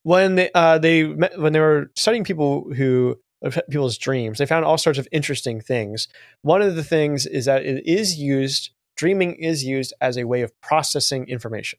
when they uh, they met, when they were studying people who people's dreams, they found all sorts of interesting things. One of the things is that it is used. Dreaming is used as a way of processing information.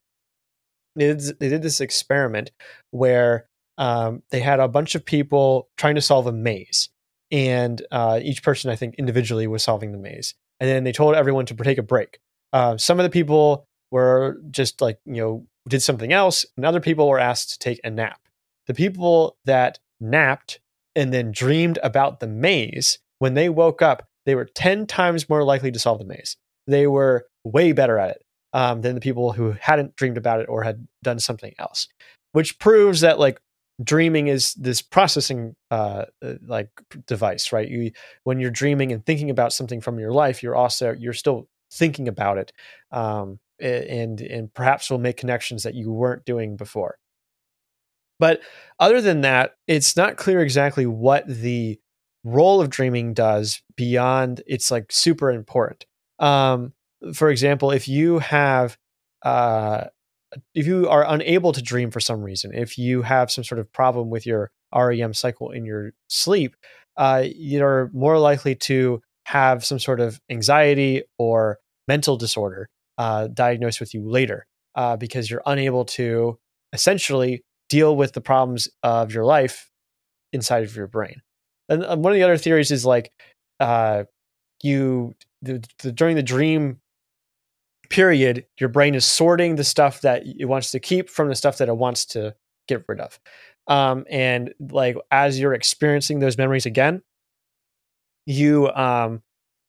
They did, they did this experiment where um, they had a bunch of people trying to solve a maze, and uh, each person, I think, individually was solving the maze and then they told everyone to take a break. Uh, some of the people were just like you know did something else, and other people were asked to take a nap. The people that napped and then dreamed about the maze when they woke up, they were ten times more likely to solve the maze. They were way better at it um, than the people who hadn't dreamed about it or had done something else, which proves that like dreaming is this processing uh, uh like device right? You when you're dreaming and thinking about something from your life you're also you're still thinking about it um, and and perhaps will make connections that you weren't doing before. But other than that it's not clear exactly what the role of dreaming does beyond it's like super important. Um, for example if you have uh, if you are unable to dream for some reason, if you have some sort of problem with your REM cycle in your sleep, uh, you're more likely to have some sort of anxiety or mental disorder uh, diagnosed with you later uh, because you're unable to essentially deal with the problems of your life inside of your brain. And um, one of the other theories is like uh, you the, the, during the dream period, your brain is sorting the stuff that it wants to keep from the stuff that it wants to get rid of. Um, and like as you're experiencing those memories again, you um,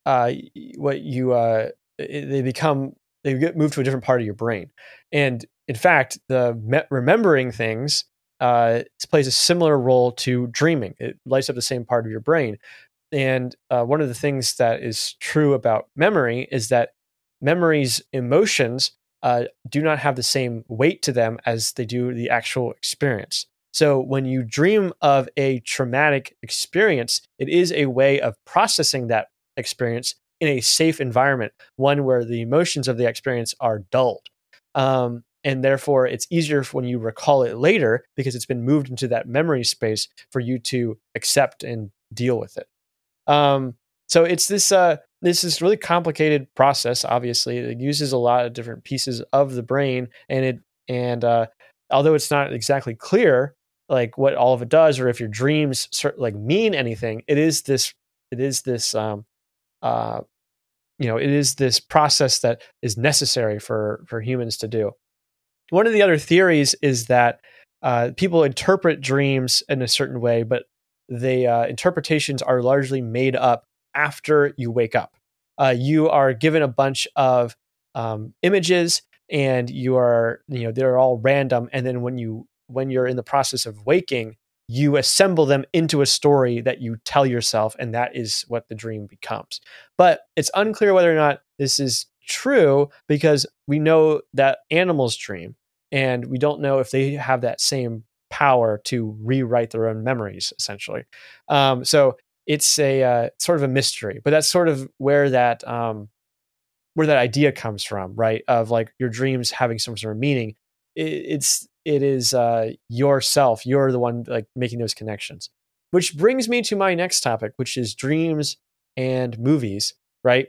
uh, what you uh, they become they get moved to a different part of your brain. And in fact, the me- remembering things uh, plays a similar role to dreaming. It lights up the same part of your brain. And uh, one of the things that is true about memory is that memories, emotions uh, do not have the same weight to them as they do the actual experience. So when you dream of a traumatic experience, it is a way of processing that experience in a safe environment, one where the emotions of the experience are dulled. Um, and therefore, it's easier when you recall it later because it's been moved into that memory space for you to accept and deal with it. Um, so it's this uh, this is really complicated process. Obviously, it uses a lot of different pieces of the brain, and it and uh, although it's not exactly clear like what all of it does, or if your dreams like mean anything, it is this it is this um, uh, you know it is this process that is necessary for for humans to do. One of the other theories is that uh, people interpret dreams in a certain way, but the uh, interpretations are largely made up after you wake up. Uh, you are given a bunch of um, images and you are you know they're all random. And then when you when you're in the process of waking you assemble them into a story that you tell yourself and that is what the dream becomes. But it's unclear whether or not this is true because we know that animals dream and we don't know if they have that same power to rewrite their own memories essentially. Um, so it's a uh, sort of a mystery. But that's sort of where that um, where that idea comes from, right? Of like your dreams having some sort of meaning. It, it's it is uh, yourself. You're the one like making those connections. Which brings me to my next topic, which is dreams and movies. Right?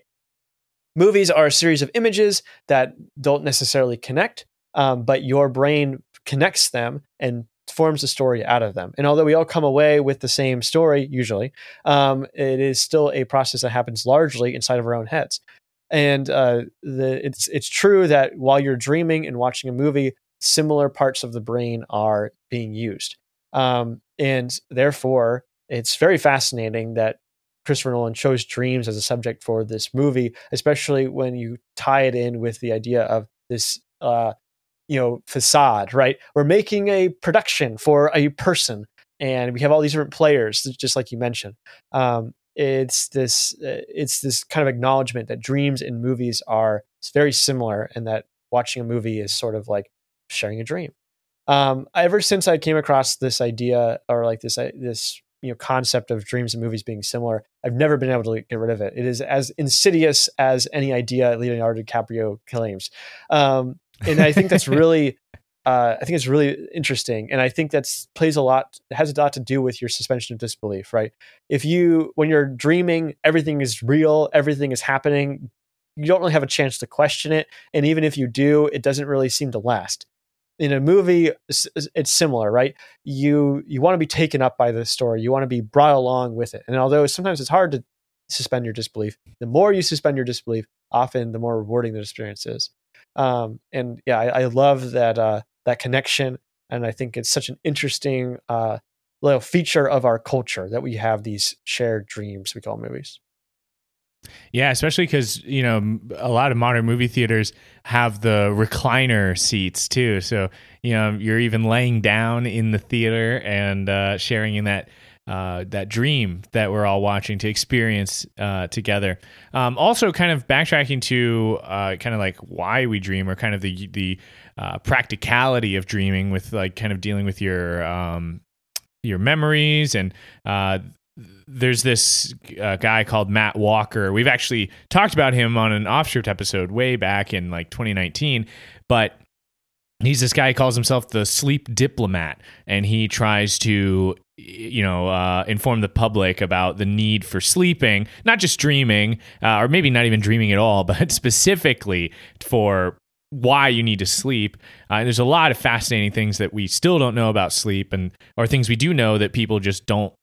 Movies are a series of images that don't necessarily connect, um, but your brain connects them and forms a story out of them. And although we all come away with the same story, usually, um, it is still a process that happens largely inside of our own heads. And uh, the, it's it's true that while you're dreaming and watching a movie, similar parts of the brain are being used, um, and therefore it's very fascinating that Christopher Nolan chose dreams as a subject for this movie, especially when you tie it in with the idea of this uh, you know facade, right? We're making a production for a person, and we have all these different players, just like you mentioned. Um, it's this uh, it's this kind of acknowledgement that dreams in movies are very similar, and that watching a movie is sort of like sharing a dream. Um, ever since I came across this idea or like this uh, this you know concept of dreams and movies being similar, I've never been able to get rid of it. It is as insidious as any idea Leonardo DiCaprio claims, um, and I think that's really. Uh, I think it's really interesting, and I think that's plays a lot. Has a lot to do with your suspension of disbelief, right? If you, when you're dreaming, everything is real, everything is happening. You don't really have a chance to question it, and even if you do, it doesn't really seem to last in a movie it's, it's similar right you you want to be taken up by the story you want to be brought along with it and although sometimes it's hard to suspend your disbelief the more you suspend your disbelief often the more rewarding the experience is um, and yeah I, I love that uh, that connection and i think it's such an interesting uh, little feature of our culture that we have these shared dreams we call movies yeah, especially because you know a lot of modern movie theaters have the recliner seats too. So you know you're even laying down in the theater and uh, sharing in that uh, that dream that we're all watching to experience uh, together. Um, also, kind of backtracking to uh, kind of like why we dream, or kind of the the uh, practicality of dreaming, with like kind of dealing with your um, your memories and uh, there's this uh, guy called Matt Walker. We've actually talked about him on an offshoot episode way back in like 2019, but he's this guy who calls himself the sleep diplomat and he tries to you know uh, inform the public about the need for sleeping not just dreaming uh, or maybe not even dreaming at all but specifically for why you need to sleep. Uh, there's a lot of fascinating things that we still don't know about sleep, and or things we do know that people just don't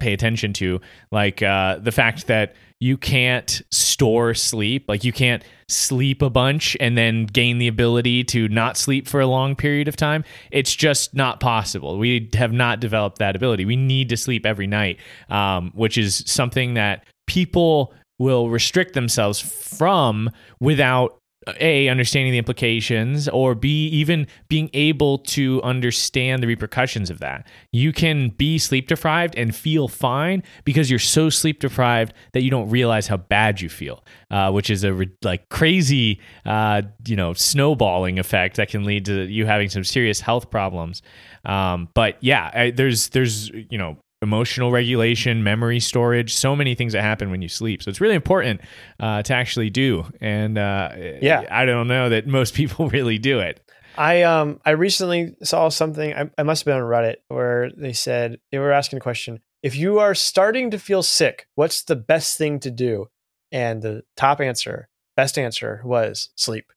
pay attention to like uh, the fact that you can't store sleep. Like you can't sleep a bunch and then gain the ability to not sleep for a long period of time. It's just not possible. We have not developed that ability. We need to sleep every night um, which is something that people will restrict themselves from without a understanding the implications or b even being able to understand the repercussions of that. You can be sleep deprived and feel fine because you're so sleep deprived that you don't realize how bad you feel uh, which is a like crazy uh, you know snowballing effect that can lead to you having some serious health problems. Um, but yeah I, there's there's you know emotional regulation, memory storage, so many things that happen when you sleep. So it's really important uh, to actually do. And uh, yeah, I don't know that most people really do it. I um I recently saw something. I, I must have been on Reddit where they said they were asking a question: If you are starting to feel sick, what's the best thing to do? And the top answer, best answer, was sleep.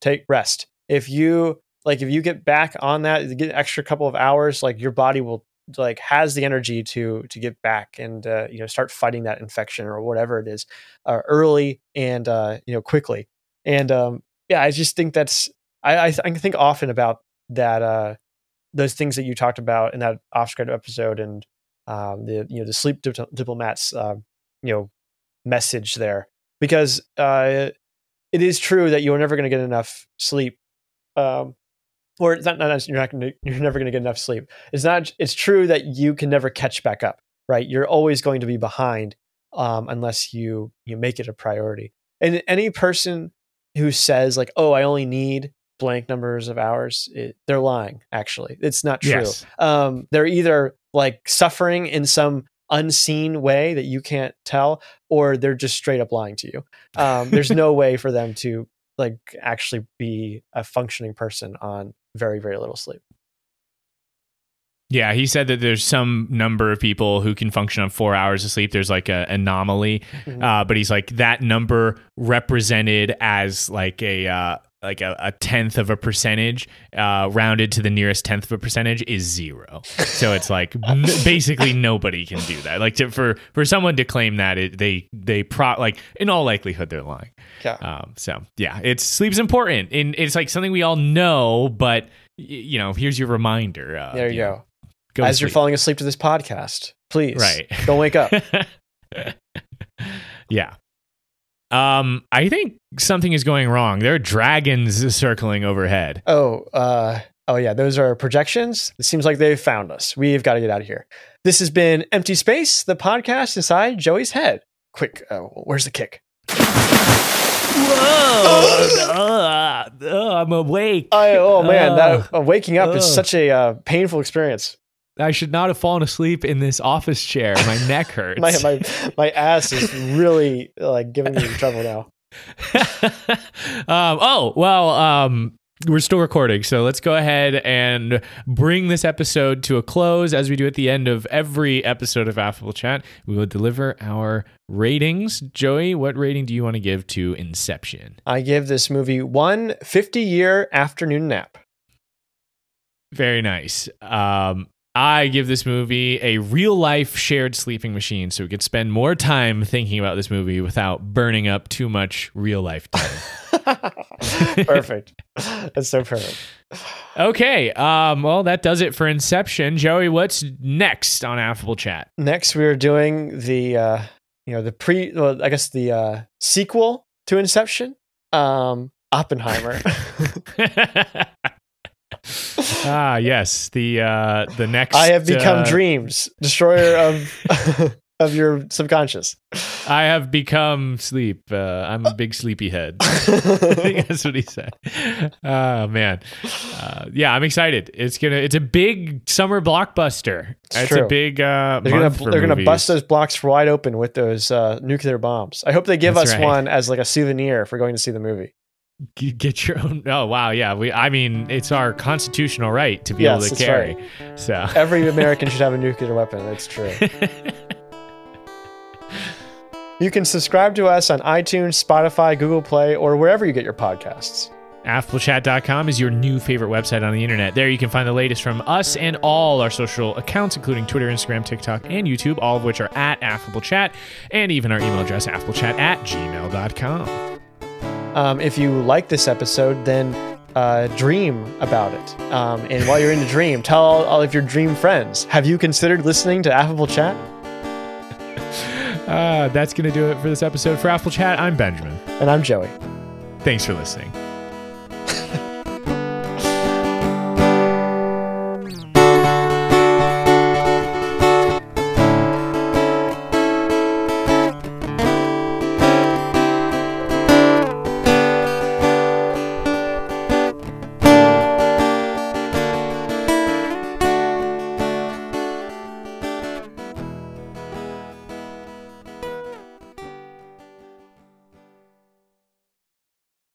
Take rest. If you like, if you get back on that, get an extra couple of hours, like your body will like has the energy to to get back and uh, you know start fighting that infection or whatever it is uh, early and uh, you know quickly. And um, yeah i just think that's i i, th- I think often about that uh those things that you talked about in that off script episode and um, the you know the sleep diplomats uh, you know message there. Because uh, it is true that you're never going to get enough sleep um, or it's not, not you're not gonna, you're never going to get enough sleep. It's not. It's true that you can never catch back up. Right, you're always going to be behind um, unless you you make it a priority. And any person who says like, "Oh, I only need blank numbers of hours," it, they're lying. Actually, it's not true. Yes. Um, they're either like suffering in some unseen way that you can't tell, or they're just straight up lying to you. Um, there's no way for them to like actually be a functioning person on very very little sleep. Yeah, he said that there's some number of people who can function on four hours of sleep. There's like an anomaly, mm-hmm. uh, but he's like that number represented as like a uh, like a, a, tenth of a percentage, uh, rounded to the nearest tenth of a percentage, is zero. So it's like n- basically nobody can do that. Like to, for for someone to claim that, it, they they pro like in all likelihood they're lying. Yeah. Um, so yeah, it's sleep's important, and it's like something we all know, but y- you know, here's your reminder. Uh, there you, you go. Know, go As you're falling asleep to this podcast, please, right? Don't wake up. yeah. Um, I think something is going wrong. There are dragons circling overhead. Oh, uh, oh yeah, those are projections. It seems like they've found us. We've got to get out of here. This has been Empty Space, the podcast inside Joey's head. Quick, uh, where's the kick? Whoa! uh, uh, I'm awake. I, oh man, Ugh. that uh, waking up is such a uh, painful experience. I should not have fallen asleep in this office chair. My neck hurts. My my my ass is really like giving me trouble now. um, oh well, um, we're still recording, so let's go ahead and bring this episode to a close. As we do at the end of every episode of Affable Chat, we will deliver our ratings. Joey, what rating do you want to give to Inception? I give this movie one 50 year afternoon nap. Very nice. Um, I give this movie a real life shared sleeping machine so we could spend more time thinking about this movie without burning up too much real life time. perfect. That's so perfect. okay. Um, well, that does it for Inception. Joey, what's next on Affable Chat? Next, we're doing the uh, you know the pre, well, I guess the uh, sequel to Inception, um, Oppenheimer. ah, yes. The uh, the next. I have become uh, dreams, destroyer of of your subconscious. I have become sleep. Uh, I'm a big sleepy head. I think that's what he said. Oh man, uh, yeah, I'm excited. It's gonna. It's a big summer blockbuster. It's It's, a big. Uh, They're gonna they're gonna bust those blocks wide open with those uh, nuclear bombs. I hope they give That's us right. one as like a souvenir for going to see the movie. Get your own. Oh wow, yeah. We. I mean, it's our constitutional right to be Yes, able to carry. So. Every American should have a nuclear weapon. That's true. You can subscribe to us on iTunes, Spotify, Google Play, or wherever you get your podcasts. AffableChat.com is your new favorite website on the internet. There you can find the latest from us and all our social accounts, including Twitter, Instagram, TikTok, and YouTube, all of which are at AffableChat, and even our email address, affablechat at gmail.com. Um, if you like this episode, then uh, dream about it. Um, and while you're in the dream, tell all, all of your dream friends. Have you considered listening to Affable Chat? Uh, that's going to do it for this episode. For Affable Chat, I'm Benjamin. And I'm Joey. Thanks for listening.